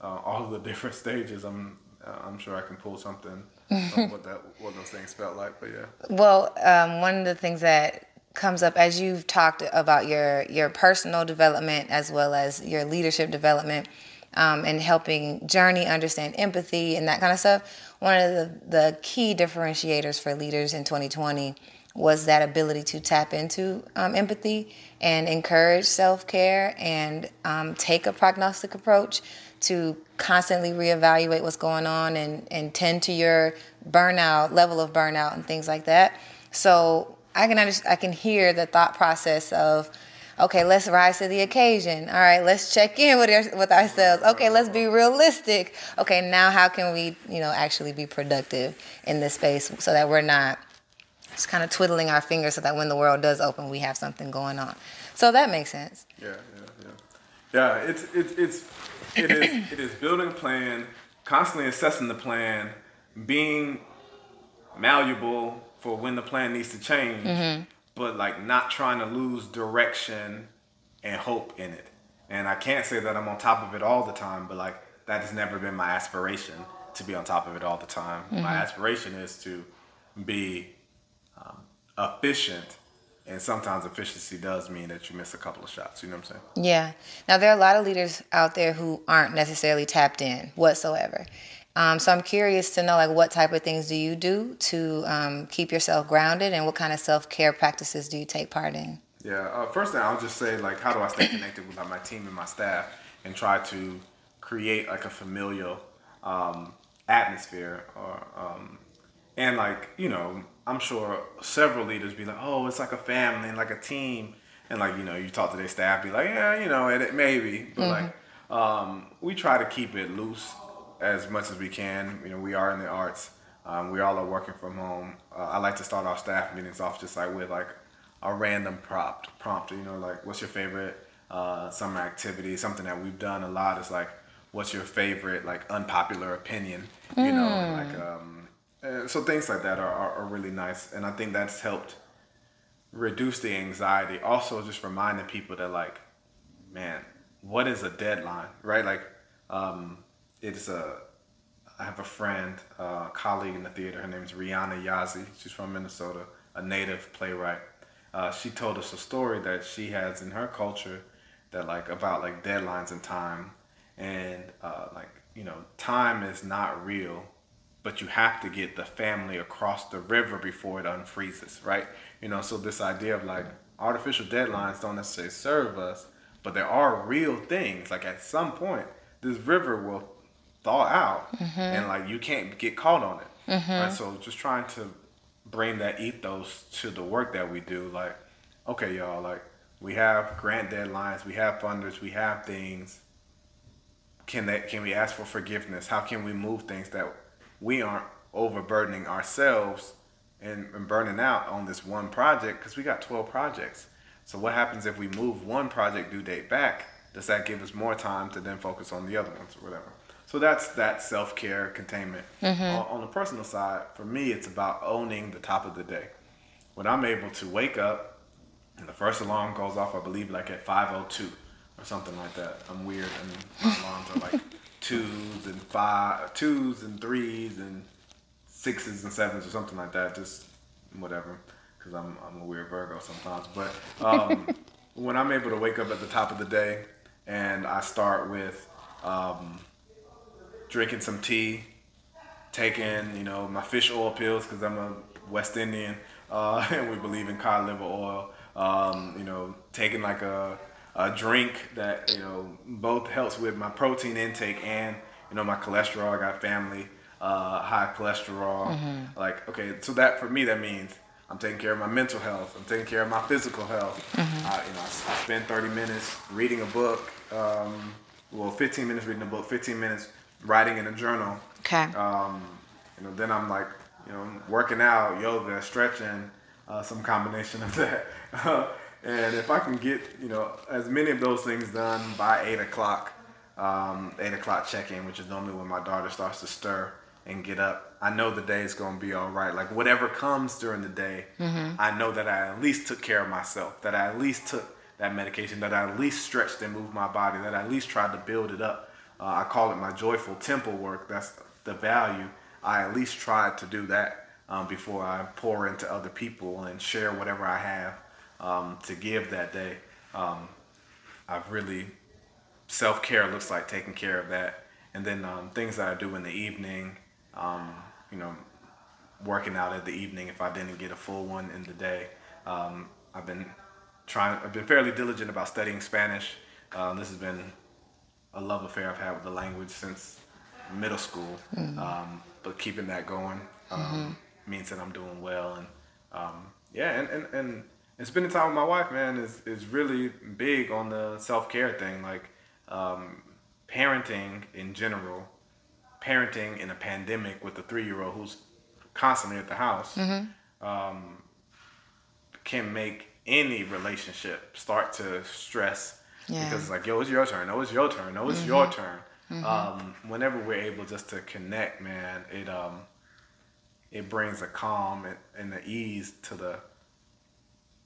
uh, all of the [laughs] different stages, I'm uh, I'm sure I can pull something what that what those things felt like. But yeah. Well, um, one of the things that comes up as you've talked about your your personal development as well as your leadership development um, and helping journey understand empathy and that kind of stuff one of the, the key differentiators for leaders in 2020 was that ability to tap into um, empathy and encourage self care and um, take a prognostic approach to constantly reevaluate what's going on and, and tend to your burnout, level of burnout, and things like that. So I can I can hear the thought process of, okay, let's rise to the occasion. All right, let's check in with, our, with ourselves. Okay, let's be realistic. Okay, now how can we, you know, actually be productive in this space so that we're not just kind of twiddling our fingers so that when the world does open, we have something going on. So that makes sense. Yeah, yeah, yeah. Yeah, it's it's it's it is [clears throat] it is building a plan, constantly assessing the plan, being malleable for when the plan needs to change, mm-hmm. but like not trying to lose direction and hope in it. And I can't say that I'm on top of it all the time, but like that has never been my aspiration to be on top of it all the time. Mm-hmm. My aspiration is to be efficient and sometimes efficiency does mean that you miss a couple of shots you know what i'm saying? Yeah. Now there are a lot of leaders out there who aren't necessarily tapped in whatsoever. Um, so i'm curious to know like what type of things do you do to um, keep yourself grounded and what kind of self-care practices do you take part in? Yeah uh, first thing i'll just say like how do i stay connected with like, my team and my staff and try to create like a familial um, atmosphere or um, and like you know I'm sure several leaders be like, oh, it's like a family and like a team. and like you know, you talk to their staff, be like, yeah, you know, and it maybe, but like um, we try to keep it loose as much as we can. You know, we are in the arts. Um, we all are working from home. Uh, I like to start our staff meetings off just like with like a random prompt, prompt. You know, like what's your favorite uh, summer activity? Something that we've done a lot is like, what's your favorite like unpopular opinion? You know, like um, uh, so things like that are, are, are really nice, and I think that's helped reduce the anxiety. Also, just reminding people that like, man, what is a deadline, right? Like, um, it's a. I have a friend, uh, colleague in the theater. Her name is Rhiana Yazzie. She's from Minnesota, a native playwright. Uh, she told us a story that she has in her culture that like about like deadlines and time, and uh, like you know time is not real, but you have to get the family across the river before it unfreezes, right? You know, so this idea of like artificial deadlines don't necessarily serve us, but there are real things. Like at some point, this river will thaw out, mm-hmm. and like you can't get caught on it. Mm-hmm. Right? So just trying to bring that ethos to the work that we do. Like, okay, y'all, like we have grant deadlines, we have funders, we have things. Can that can we ask for forgiveness? How can we move things that we aren't overburdening ourselves and, and burning out on this one project because we got 12 projects. So what happens if we move one project due date back? Does that give us more time to then focus on the other ones or whatever? So that's that self care containment. Mm-hmm. On, on the personal side, for me, it's about owning the top of the day. When I'm able to wake up and the first alarm goes off, I believe like at 5:02 or something like that. I'm weird, and my alarms are like twos and five, twos and threes and sixes and sevens or something like that. Just whatever, because I'm I'm a weird Virgo sometimes. But um, [laughs] when I'm able to wake up at the top of the day and I start with um, drinking some tea, taking you know my fish oil pills because I'm a West Indian uh, [laughs] and we believe in cod liver oil. Um, you know, taking like a a drink that you know both helps with my protein intake and you know my cholesterol. I got family uh, high cholesterol. Like okay, so that for me that means I'm taking care of my mental health. I'm taking care of my physical health. Uh, you know, I, I spend 30 minutes reading a book. Um, well, 15 minutes reading a book, 15 minutes writing in a journal. Okay. Um, you know, then I'm like, you know, working out, yoga, stretching, uh, some combination of that. [laughs] and if I can get, you know, as many of those things done by eight o'clock, um, eight o'clock check-in, which is normally when my daughter starts to stir and get up, I know the day is going to be all right. Like whatever comes during the day, I know that I at least took care of myself, that I at least took that medication, that I at least stretched and moved my body, that I at least tried to build it up. Uh, I call it my joyful temple work. That's the value. I at least tried to do that um, before I pour into other people and share whatever I have um, to give that day. Um, I've really self care looks like taking care of that, and then um, things that I do in the evening. Um, you know, working out at the evening if I didn't get a full one in the day. Um, I've been trying. I've been fairly diligent about studying Spanish. Um, this has been a love affair I've had with the language since middle school. Um, but keeping that going um, means that I'm doing well, and um, yeah, and, and, and and spending time with my wife, man, is is really big on the self care thing. Like um, parenting in general, parenting in a pandemic with a three year old who's constantly at the house, um, can make any relationship start to stress Yeah. because it's like, yo, it's your turn. No, it's your turn. No, it's your turn. Um, whenever we're able just to connect, man, it um, it brings a calm and, and the ease to the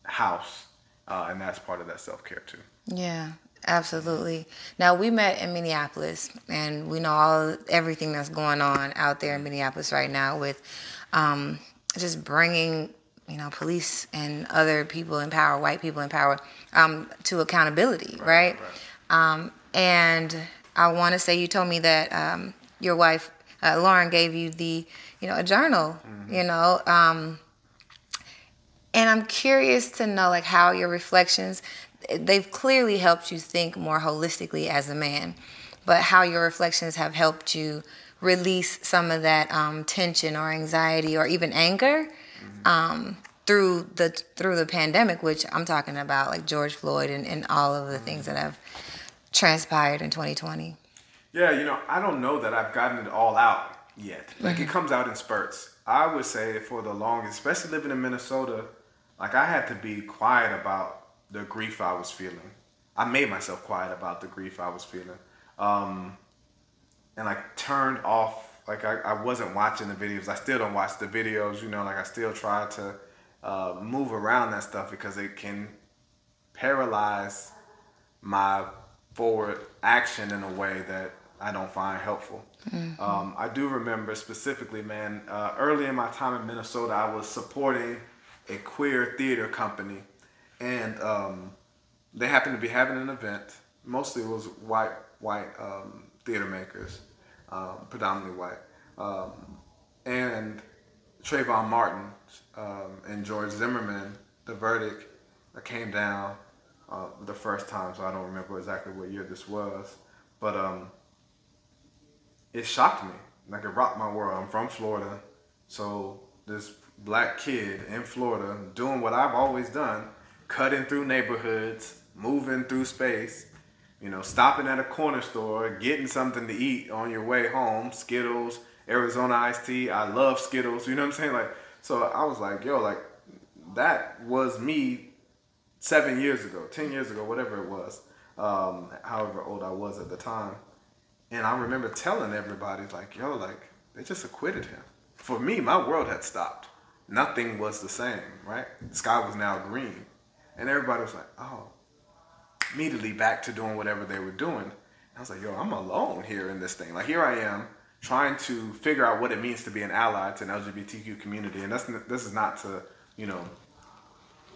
house, uh, and that's part of that self care too. Yeah, absolutely. Now we met in Minneapolis, and we know all everything that's going on out there in Minneapolis right now with um, just bringing you know police and other people in power, white people in power, um, to accountability, right? Um, and I want to say you told me that um, your wife uh, Lauren gave you the you know a journal, you know. And I'm curious to know like how your reflections they've clearly helped you think more holistically as a man, but how your reflections have helped you release some of that um, tension or anxiety or even anger um, through the through the pandemic, which I'm talking about, like George Floyd and, and all of the things that have transpired in 2020. Yeah, you know, I don't know that I've gotten it all out yet. Like mm-hmm. it comes out in spurts. I would say for the longest, especially living in Minnesota, like I had to be quiet about the grief I was feeling. I made myself quiet about the grief I was feeling. Um, and like turned off, like I, I wasn't watching the videos. I still don't watch the videos, you know, like I still try to uh, move around that stuff because it can paralyze my forward action in a way that I don't find helpful. Mm-hmm. Um, I do remember specifically, man, uh, early in my time in Minnesota, I was supporting a queer theater company, and um, they happened to be having an event. Mostly it was white white um, theater makers, um, predominantly white, um, and Trayvon Martin um, and George Zimmerman. The verdict came down uh, the first time, so I don't remember exactly what year this was, but um, it shocked me. Like it rocked my world. I'm from Florida, so this black kid in Florida doing what I've always done, cutting through neighborhoods, moving through space, you know, stopping at a corner store, getting something to eat on your way home, Skittles, Arizona iced tea. I love Skittles, you know what I'm saying? Like so I was like, yo, like that was me seven years ago, ten years ago, whatever it was, um, however old I was at the time. And I remember telling everybody, like, yo, like, they just acquitted him. For me, my world had stopped. Nothing was the same, right? The sky was now green. And everybody was like, oh, immediately back to doing whatever they were doing. And I was like, yo, I'm alone here in this thing. Like, here I am trying to figure out what it means to be an ally to an LGBTQ community. And that's, this is not to, you know,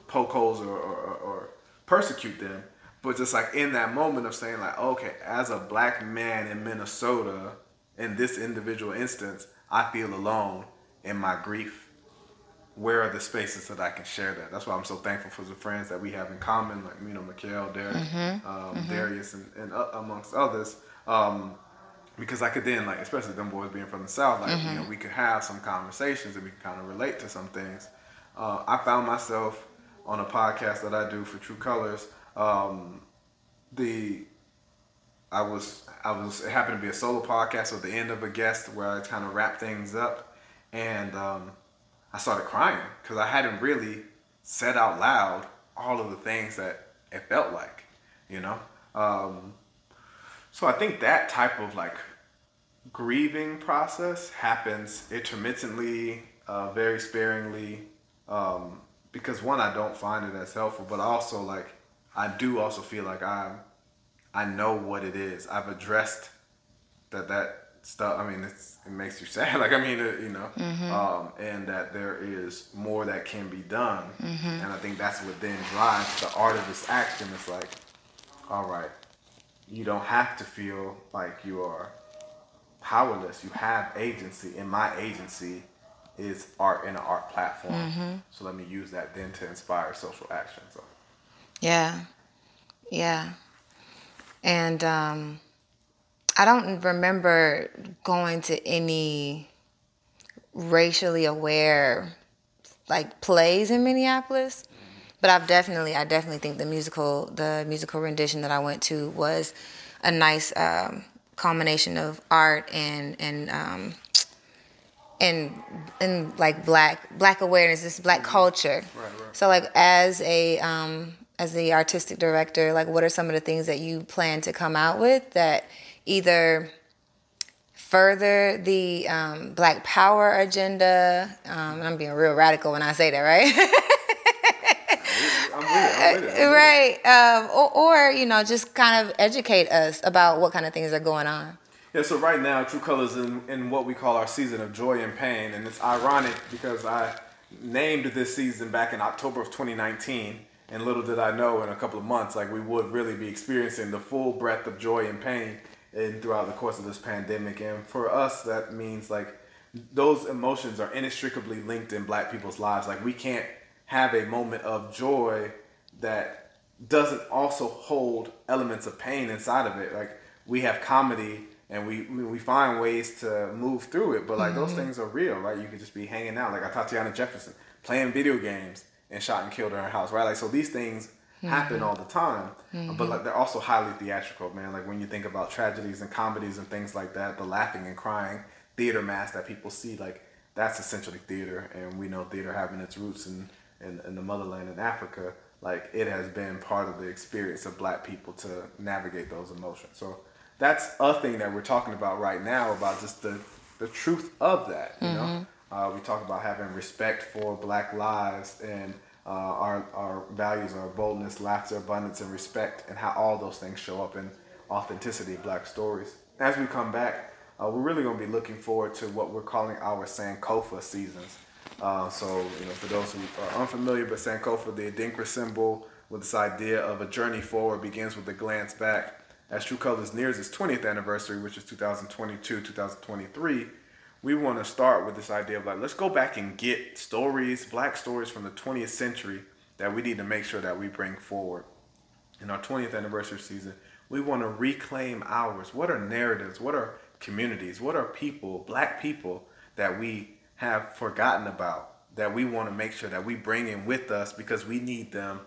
poke holes or, or, or persecute them but just like in that moment of saying like okay as a black man in minnesota in this individual instance i feel alone in my grief where are the spaces that i can share that that's why i'm so thankful for the friends that we have in common like you know Mikhail, derek mm-hmm. Um, mm-hmm. darius and, and uh, amongst others um, because i could then like especially them boys being from the south like mm-hmm. you know we could have some conversations and we could kind of relate to some things uh, i found myself on a podcast that i do for true colors um, the I was I was it happened to be a solo podcast at the end of a guest where I kind of wrap things up, and um, I started crying because I hadn't really said out loud all of the things that it felt like, you know. Um, so I think that type of like grieving process happens intermittently, uh, very sparingly, um, because one I don't find it as helpful, but also like I do also feel like I'm I know what it is. I've addressed that that stuff. I mean, it's, it makes you [laughs] sad. Like I mean, uh, you know, mm-hmm. um, and that there is more that can be done. Mm-hmm. And I think that's what then drives the art of this action. It's like, all right, you don't have to feel like you are powerless. You have agency, and my agency is art in an art platform. Mm-hmm. So let me use that then to inspire social action. So. Yeah. Yeah. And um, I don't remember going to any racially aware like plays in Minneapolis. But I've definitely, I definitely think the musical, the musical rendition that I went to was a nice um, combination of art and and um, and and like black black awareness, this black culture. Right, right. So like as a um, as the artistic director, like what are some of the things that you plan to come out with that either further the um, Black Power agenda? Um, I'm being real radical when I say that, right? I'm with it, I'm with it, right. Um, or, or, you know, just kind of educate us about what kind of things are going on. Yeah, so right now, True Colors in, in what we call our season of joy and pain. And it's ironic because I named this season back in October of 2019 and little did I know in a couple of months, like we would really be experiencing the full breadth of joy and pain and throughout the course of this pandemic. And for us, that means like those emotions are inextricably linked in black people's lives. Like we can't have a moment of joy that doesn't also hold elements of pain inside of it. Like we have comedy and we we find ways to move through it. But like mm-hmm. those things are real, right? You could just be hanging out, like Atatiana Jefferson playing video games and shot and killed in her house, right? Like so these things. Happen all the time, mm-hmm. but like they're also highly theatrical, man. Like when you think about tragedies and comedies and things like that, the laughing and crying theater mass that people see, like that's essentially theater, and we know theater having its roots in in, in the motherland in Africa. Like it has been part of the experience of Black people to navigate those emotions. So that's a thing that we're talking about right now about just the the truth of that. You mm-hmm. know, uh, we talk about having respect for Black lives and uh, our our values, our boldness, laughter, abundance, and respect, and how all those things show up in authenticity, of Black stories. As we come back, uh, we're really going to be looking forward to what we're calling our Sankofa seasons. Uh, so, you know, for those who are unfamiliar, but Sankofa, the Adinkra symbol with this idea of a journey forward begins with a glance back as True Colors nears its 20th anniversary, which is 2022, 2023, we want to start with this idea of like, let's go back and get stories, black stories from the 20th century that we need to make sure that we bring forward. In our 20th anniversary season, we want to reclaim ours. What are narratives? What are communities? What are people, black people, that we have forgotten about that we want to make sure that we bring in with us because we need them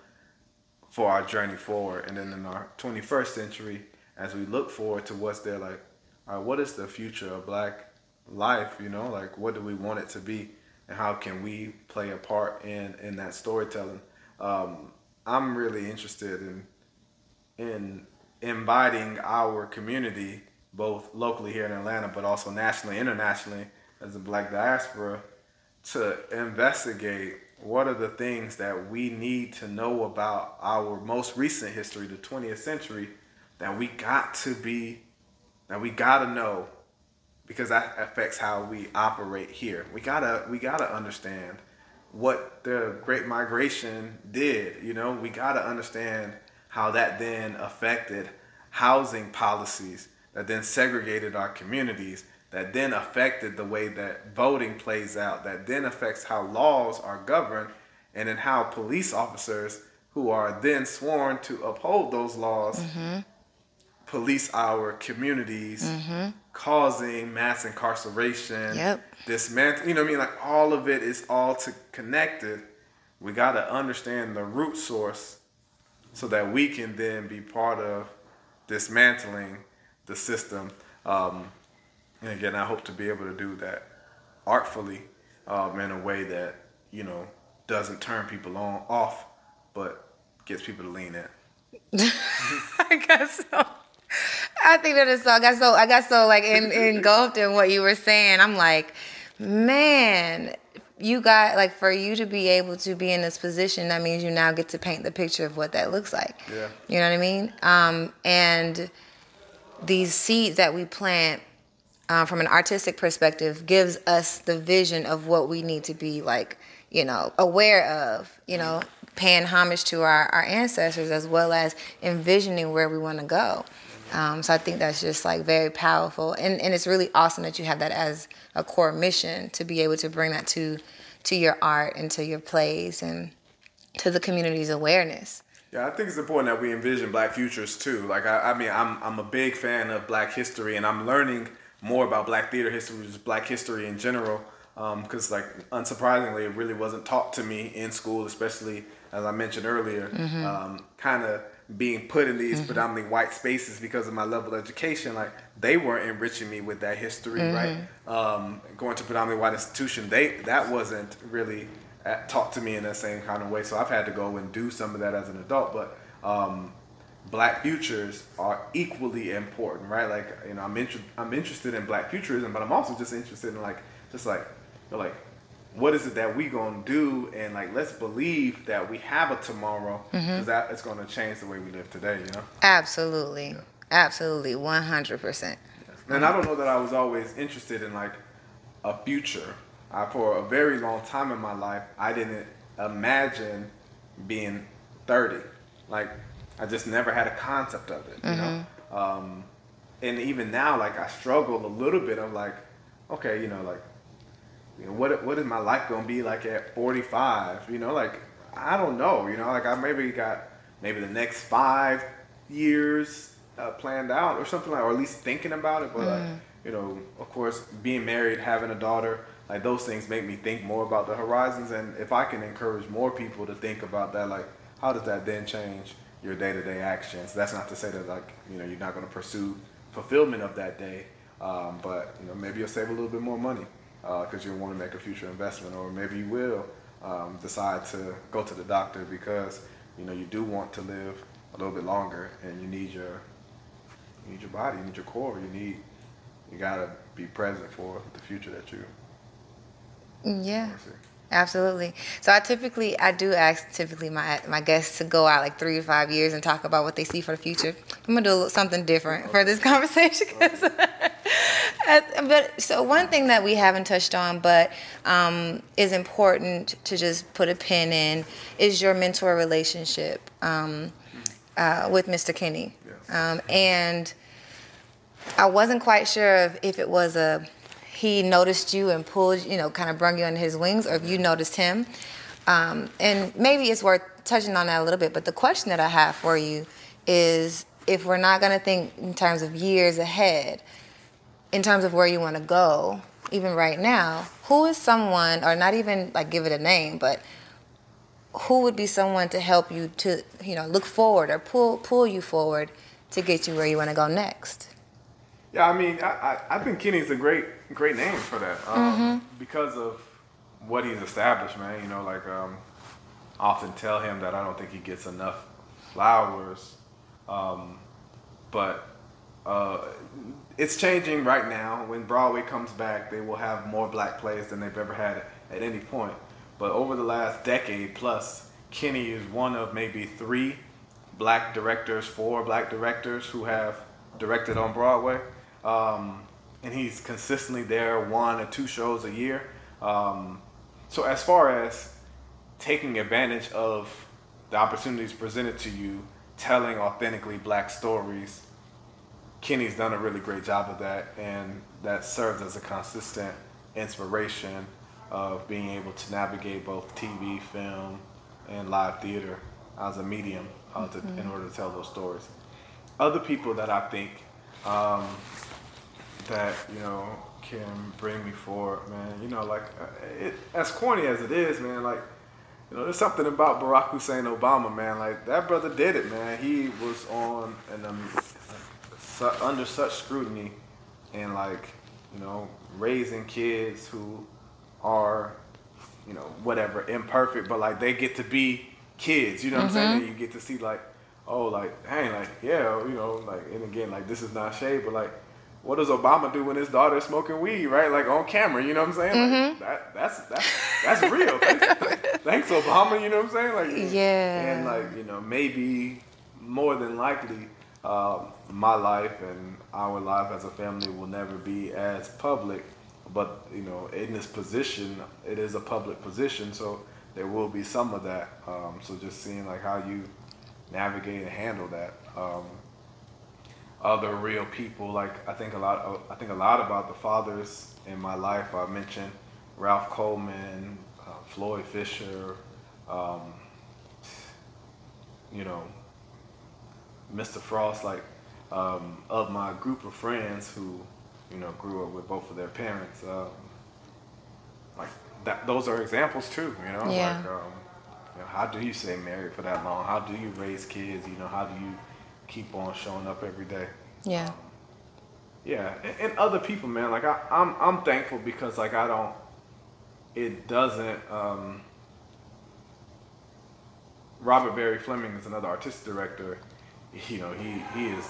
for our journey forward. And then in our 21st century, as we look forward to what's there, like, all right, what is the future of black life? You know, like, what do we want it to be? And how can we play a part in, in that storytelling? Um, I'm really interested in, in inviting our community, both locally here in Atlanta, but also nationally, internationally, as a black diaspora, to investigate what are the things that we need to know about our most recent history, the 20th century, that we got to be, that we gotta know, because that affects how we operate here. We gotta, we gotta understand what the Great Migration did. You know, we gotta understand how that then affected housing policies that then segregated our communities that then affected the way that voting plays out, that then affects how laws are governed, and then how police officers who are then sworn to uphold those laws mm-hmm. Police our communities, mm-hmm. causing mass incarceration, yep. dismantle. You know what I mean? Like all of it is all to connected. We got to understand the root source so that we can then be part of dismantling the system. Um, and again, I hope to be able to do that artfully um, in a way that, you know, doesn't turn people on off, but gets people to lean in. [laughs] I guess so. I think that is so. I got so. I got so like in, engulfed in what you were saying. I'm like, man, you got like for you to be able to be in this position. That means you now get to paint the picture of what that looks like. Yeah. You know what I mean? Um, and these seeds that we plant um, from an artistic perspective gives us the vision of what we need to be like you know aware of you know paying homage to our, our ancestors as well as envisioning where we want to go um, so i think that's just like very powerful and, and it's really awesome that you have that as a core mission to be able to bring that to to your art and to your plays and to the community's awareness yeah, I think it's important that we envision black futures too. Like I, I mean, I'm I'm a big fan of black history, and I'm learning more about black theater history, just black history in general. Because, um, like, unsurprisingly, it really wasn't taught to me in school, especially as I mentioned earlier, mm-hmm. um, kind of being put in these mm-hmm. predominantly white spaces because of my level of education. Like, they weren't enriching me with that history, mm-hmm. right? Um, going to predominantly white institution, they that wasn't really uh, taught to me in that same kind of way. So I've had to go and do some of that as an adult, but um, black futures are equally important, right? Like, you know, I'm inter- I'm interested in black futurism, but I'm also just interested in like, just like, like, what is it that we gonna do? And like, let's believe that we have a tomorrow, because mm-hmm. that is gonna change the way we live today. You know? Absolutely, yeah. absolutely, one hundred percent. And I don't know that I was always interested in like a future. I, for a very long time in my life, I didn't imagine being thirty. Like I just never had a concept of it, you mm-hmm. know. Um, and even now, like I struggle a little bit. of like, okay, you know, like, you know, what what is my life gonna be like at 45? You know, like I don't know. You know, like I maybe got maybe the next five years uh, planned out or something like, or at least thinking about it. But like, Mm. you know, of course, being married, having a daughter, like those things make me think more about the horizons. And if I can encourage more people to think about that, like, how does that then change your day to day actions? That's not to say that like you know you're not going to pursue fulfillment of that day, um, but you know maybe you'll save a little bit more money because you want to make a future investment, or maybe you will um, decide to go to the doctor because you know you do want to live a little bit longer and you need your you need your body, you need your core, you need you gotta be present for the future that you Yeah. Want to see. Absolutely. So I typically I do ask typically my my guests to go out like three to five years and talk about what they see for the future. I'm gonna do something different for this [laughs] conversation. [laughs] 'cause- but so one thing that we haven't touched on, but um, is important to just put a pin in, is your mentor relationship um, uh, with Mr. Kenny, um, and I wasn't quite sure if, if it was a he noticed you and pulled you know kind of brung you under his wings, or if you noticed him. Um, and maybe it's worth touching on that a little bit. But the question that I have for you is, if we're not going to think in terms of years ahead, in terms of where you want to go, even right now, who is someone, or not even like give it a name, but who would be someone to help you to you know look forward or pull pull you forward to get you where you want to go next? Yeah, I mean, I, I, I think Kenny's a great great name for that um, because of what he's established, man. You know, like um, I often tell him that I don't think he gets enough flowers, um, but uh, it's changing right now. When Broadway comes back, they will have more black plays than they've ever had at any point. But over the last decade plus, Kenny is one of maybe three black directors, four black directors who have directed on Broadway. Um, and he's consistently there, one or two shows a year. Um, so as far as taking advantage of the opportunities presented to you, telling authentically black stories, Kenny's done a really great job of that, and that serves as a consistent inspiration of being able to navigate both TV, film, and live theater as a medium uh, to, in order to tell those stories. Other people that I think um, that you know can bring me forward, man. You know, like uh, it, as corny as it is, man. Like you know, there's something about Barack Hussein Obama, man. Like that brother did it, man. He was on and um, su- under such scrutiny, and like you know, raising kids who are, you know, whatever imperfect, but like they get to be kids. You know what I'm saying? And you get to see like, oh, like, hey, like, yeah, you know, like, and again, like, this is not shade, but like. What does Obama do when his daughter's smoking weed, right? Like on camera, you know what I'm saying? Like, that, that's that's that's real. [laughs] Thanks, thanks, Obama. You know what I'm saying? Like Yeah. and like you know maybe more than likely um, my life and our life as a family will never be as public but you know in this position it is a public position so there will be some of that um, so just seeing like how you navigate and handle that um, other real people like i think a lot i think a lot about the fathers in my life i mentioned ralph coleman uh, floyd fisher um, you know, Mr. Frost, like um, of my group of friends who, you know, grew up with both of their parents, um, like that. Those are examples too. You know, Yeah. like um, you know, how do you stay married for that long? How do you raise kids? You know, how do you keep on showing up every day? Yeah. Yeah, and, and other people, man. Like I, I'm, I'm thankful because like I don't. It doesn't. Um, Robert Barry Fleming is another artistic director. You know, he he is.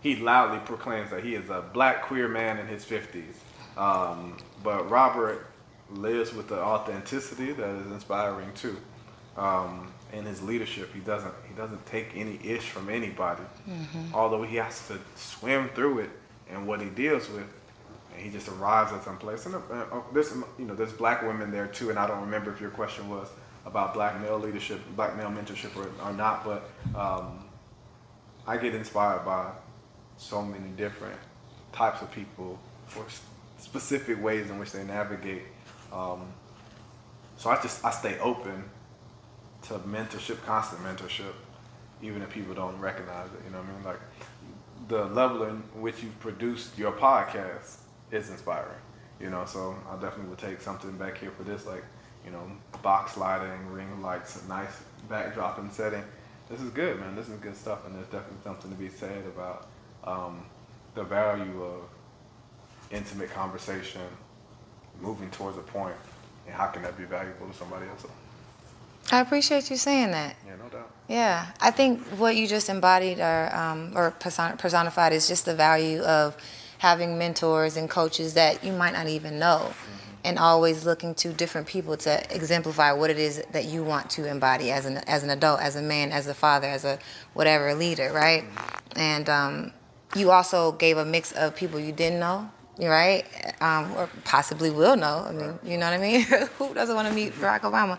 He loudly proclaims that he is a black queer man in his fifties. Um, but Robert lives with the authenticity that is inspiring too. Um, in his leadership, he doesn't he doesn't take any ish from anybody. Although he has to swim through it and what he deals with, and he just arrives at some place. And uh, uh, there's you know there's black women there too. And I don't remember if your question was about black male leadership, black male mentorship, or, or not. But um, I get inspired by so many different types of people for specific ways in which they navigate. Um, so I just I stay open to mentorship, constant mentorship, even if people don't recognize it. You know what I mean? Like the level in which you've produced your podcast is inspiring. You know, so I definitely would take something back here for this, like, you know, box lighting, ring lights, nice backdrop and setting. This is good, man. This is good stuff, and there's definitely something to be said about um, the value of intimate conversation, moving towards a point, and how can that be valuable to somebody else? I appreciate you saying that. Yeah, no doubt. Yeah, I think what you just embodied or um, or personified is just the value of having mentors and coaches that you might not even know, mm-hmm. and always looking to different people to exemplify what it is that you want to embody as an as an adult, as a man, as a father, as a whatever leader, right? Mm-hmm. And um, you also gave a mix of people you didn't know right? Um, or possibly will know. I mean, you know what I mean? [laughs] Who doesn't want to meet Barack Obama?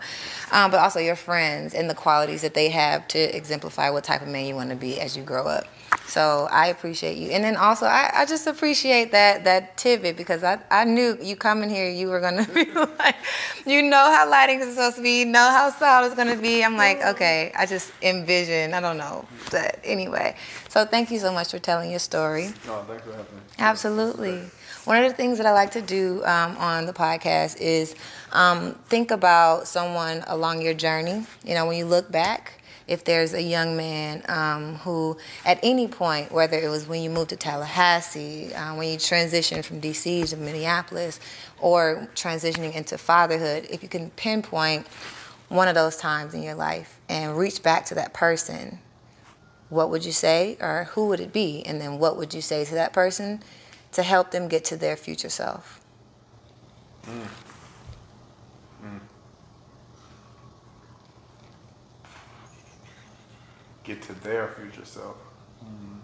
Um, but also your friends and the qualities that they have to exemplify what type of man you want to be as you grow up. So I appreciate you. And then also, I, I just appreciate that that tidbit because I, I knew you coming here, you were going [laughs] to be like, you know how lighting is supposed to be, you know how sound is going to be. I'm like, okay, I just envision, I don't know. But anyway, so thank you so much for telling your story. No, thanks for having me. Absolutely. One of the things that I like to do um, on the podcast is um, think about someone along your journey. You know, when you look back, if there's a young man um, who, at any point, whether it was when you moved to Tallahassee, uh, when you transitioned from DC to Minneapolis, or transitioning into fatherhood, if you can pinpoint one of those times in your life and reach back to that person, what would you say, or who would it be? And then what would you say to that person? To help them get to their future self. Mm. Mm. Get to their future self. Mm.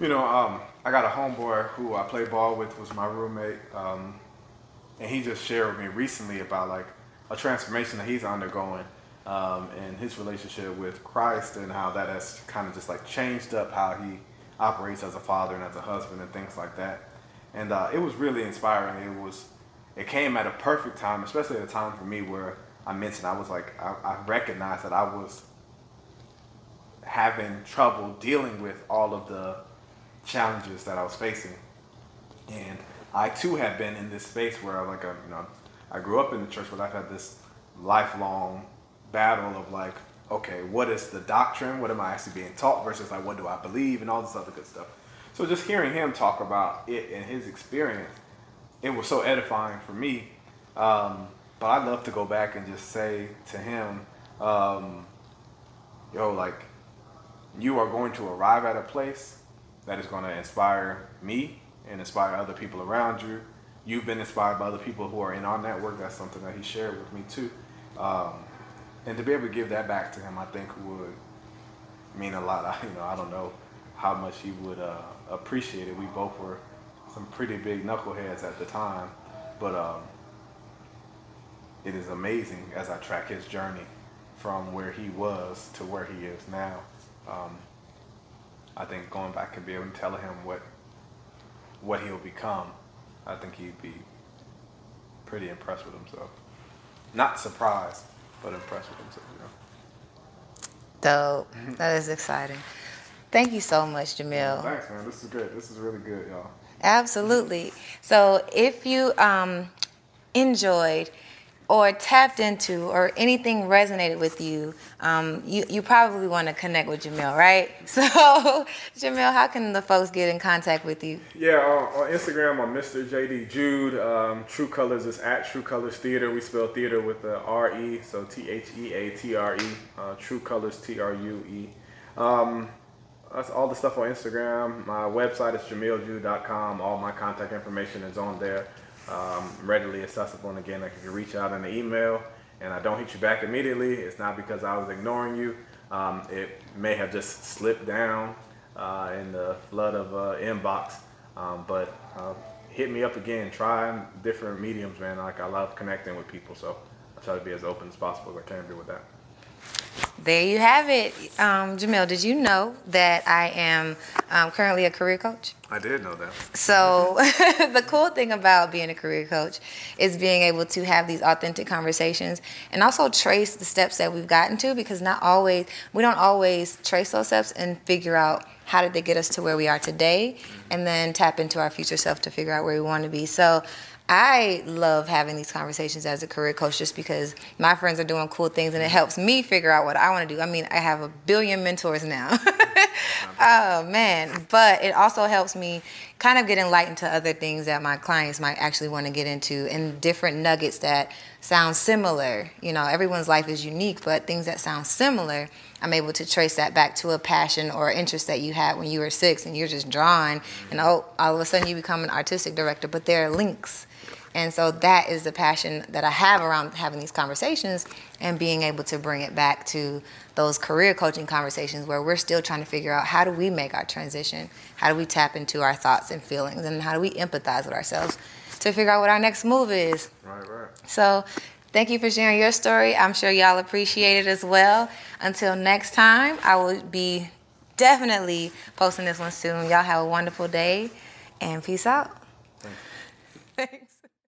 You know, um, I got a homeboy who I play ball with, was my roommate, um, and he just shared with me recently about like a transformation that he's undergoing um, and his relationship with Christ and how that has kind of just like changed up how he operates as a father and as a husband and things like that. And uh, it was really inspiring. It was, it came at a perfect time, especially at a time for me where I mentioned I was like, I, I recognized that I was having trouble dealing with all of the challenges that I was facing. And I too have been in this space where I like, a, you know, I grew up in the church, but I've had this lifelong battle of like, okay, what is the doctrine? What am I actually being taught versus like, what do I believe and all this other good stuff. So just hearing him talk about it and his experience, it was so edifying for me. Um, but I'd love to go back and just say to him, um, yo, like, you are going to arrive at a place that is going to inspire me and inspire other people around you. You've been inspired by other people who are in our network. That's something that he shared with me too. Um, and to be able to give that back to him, I think would mean a lot. I, you know, I don't know how much he would uh, appreciate it. We both were some pretty big knuckleheads at the time, but um, it is amazing as I track his journey from where he was to where he is now. Um, I think going back and be able to tell him what what he'll become, I think he'd be pretty impressed with himself. Not surprised, but impressed with himself. You know? Dope. that is exciting. Thank you so much, Jamil. thanks, man. This is good. This is really good, y'all. Absolutely. So if you um, enjoyed or tapped into or anything resonated with you, um, you, you probably want to connect with Jamil, right? [laughs] So, Jamil, how can the folks get in contact with you? Yeah, on, on Instagram, I'm Mr. JD Jude. Um, True Colors is at True Colors Theater. We spell theater with the R E, so T H E A T R E. Uh, True Colors T R U E. Um, that's all the stuff on Instagram. My website is jamiljude.com. All my contact information is on there um, readily accessible. And again, like if you reach out in the email and I don't hit you back immediately, it's not because I was ignoring you. Um, it may have just slipped down uh, in the flood of uh, inbox. Um, but uh, hit me up again. Try different mediums, man. Like I love connecting with people, so I try to be as open as possible as I can be with that. There you have it. Um, Jamil, did you know that I am um, currently a career coach? I did know that. So, [laughs] the cool thing about being a career coach is being able to have these authentic conversations and also trace the steps that we've gotten to because not always, we don't always trace those steps and figure out how did they get us to where we are today and then tap into our future self to figure out where we want to be. So, I love having these conversations as a career coach just because my friends are doing cool things and it helps me figure out what I want to do. I mean, I have a billion mentors now. [laughs] oh man, but it also helps me kind of get enlightened to other things that my clients might actually want to get into and different nuggets that sound similar. You know, everyone's life is unique, but things that sound similar, I'm able to trace that back to a passion or interest that you had when you were six and you're just drawing and oh, all of a sudden you become an artistic director, but there are links and so that is the passion that I have around having these conversations and being able to bring it back to those career coaching conversations where we're still trying to figure out how do we make our transition? How do we tap into our thoughts and feelings? And how do we empathize with ourselves to figure out what our next move is? Right, right. So thank you for sharing your story. I'm sure y'all appreciate it as well. Until next time, I will be definitely posting this one soon. Y'all have a wonderful day and peace out. Thanks. [laughs]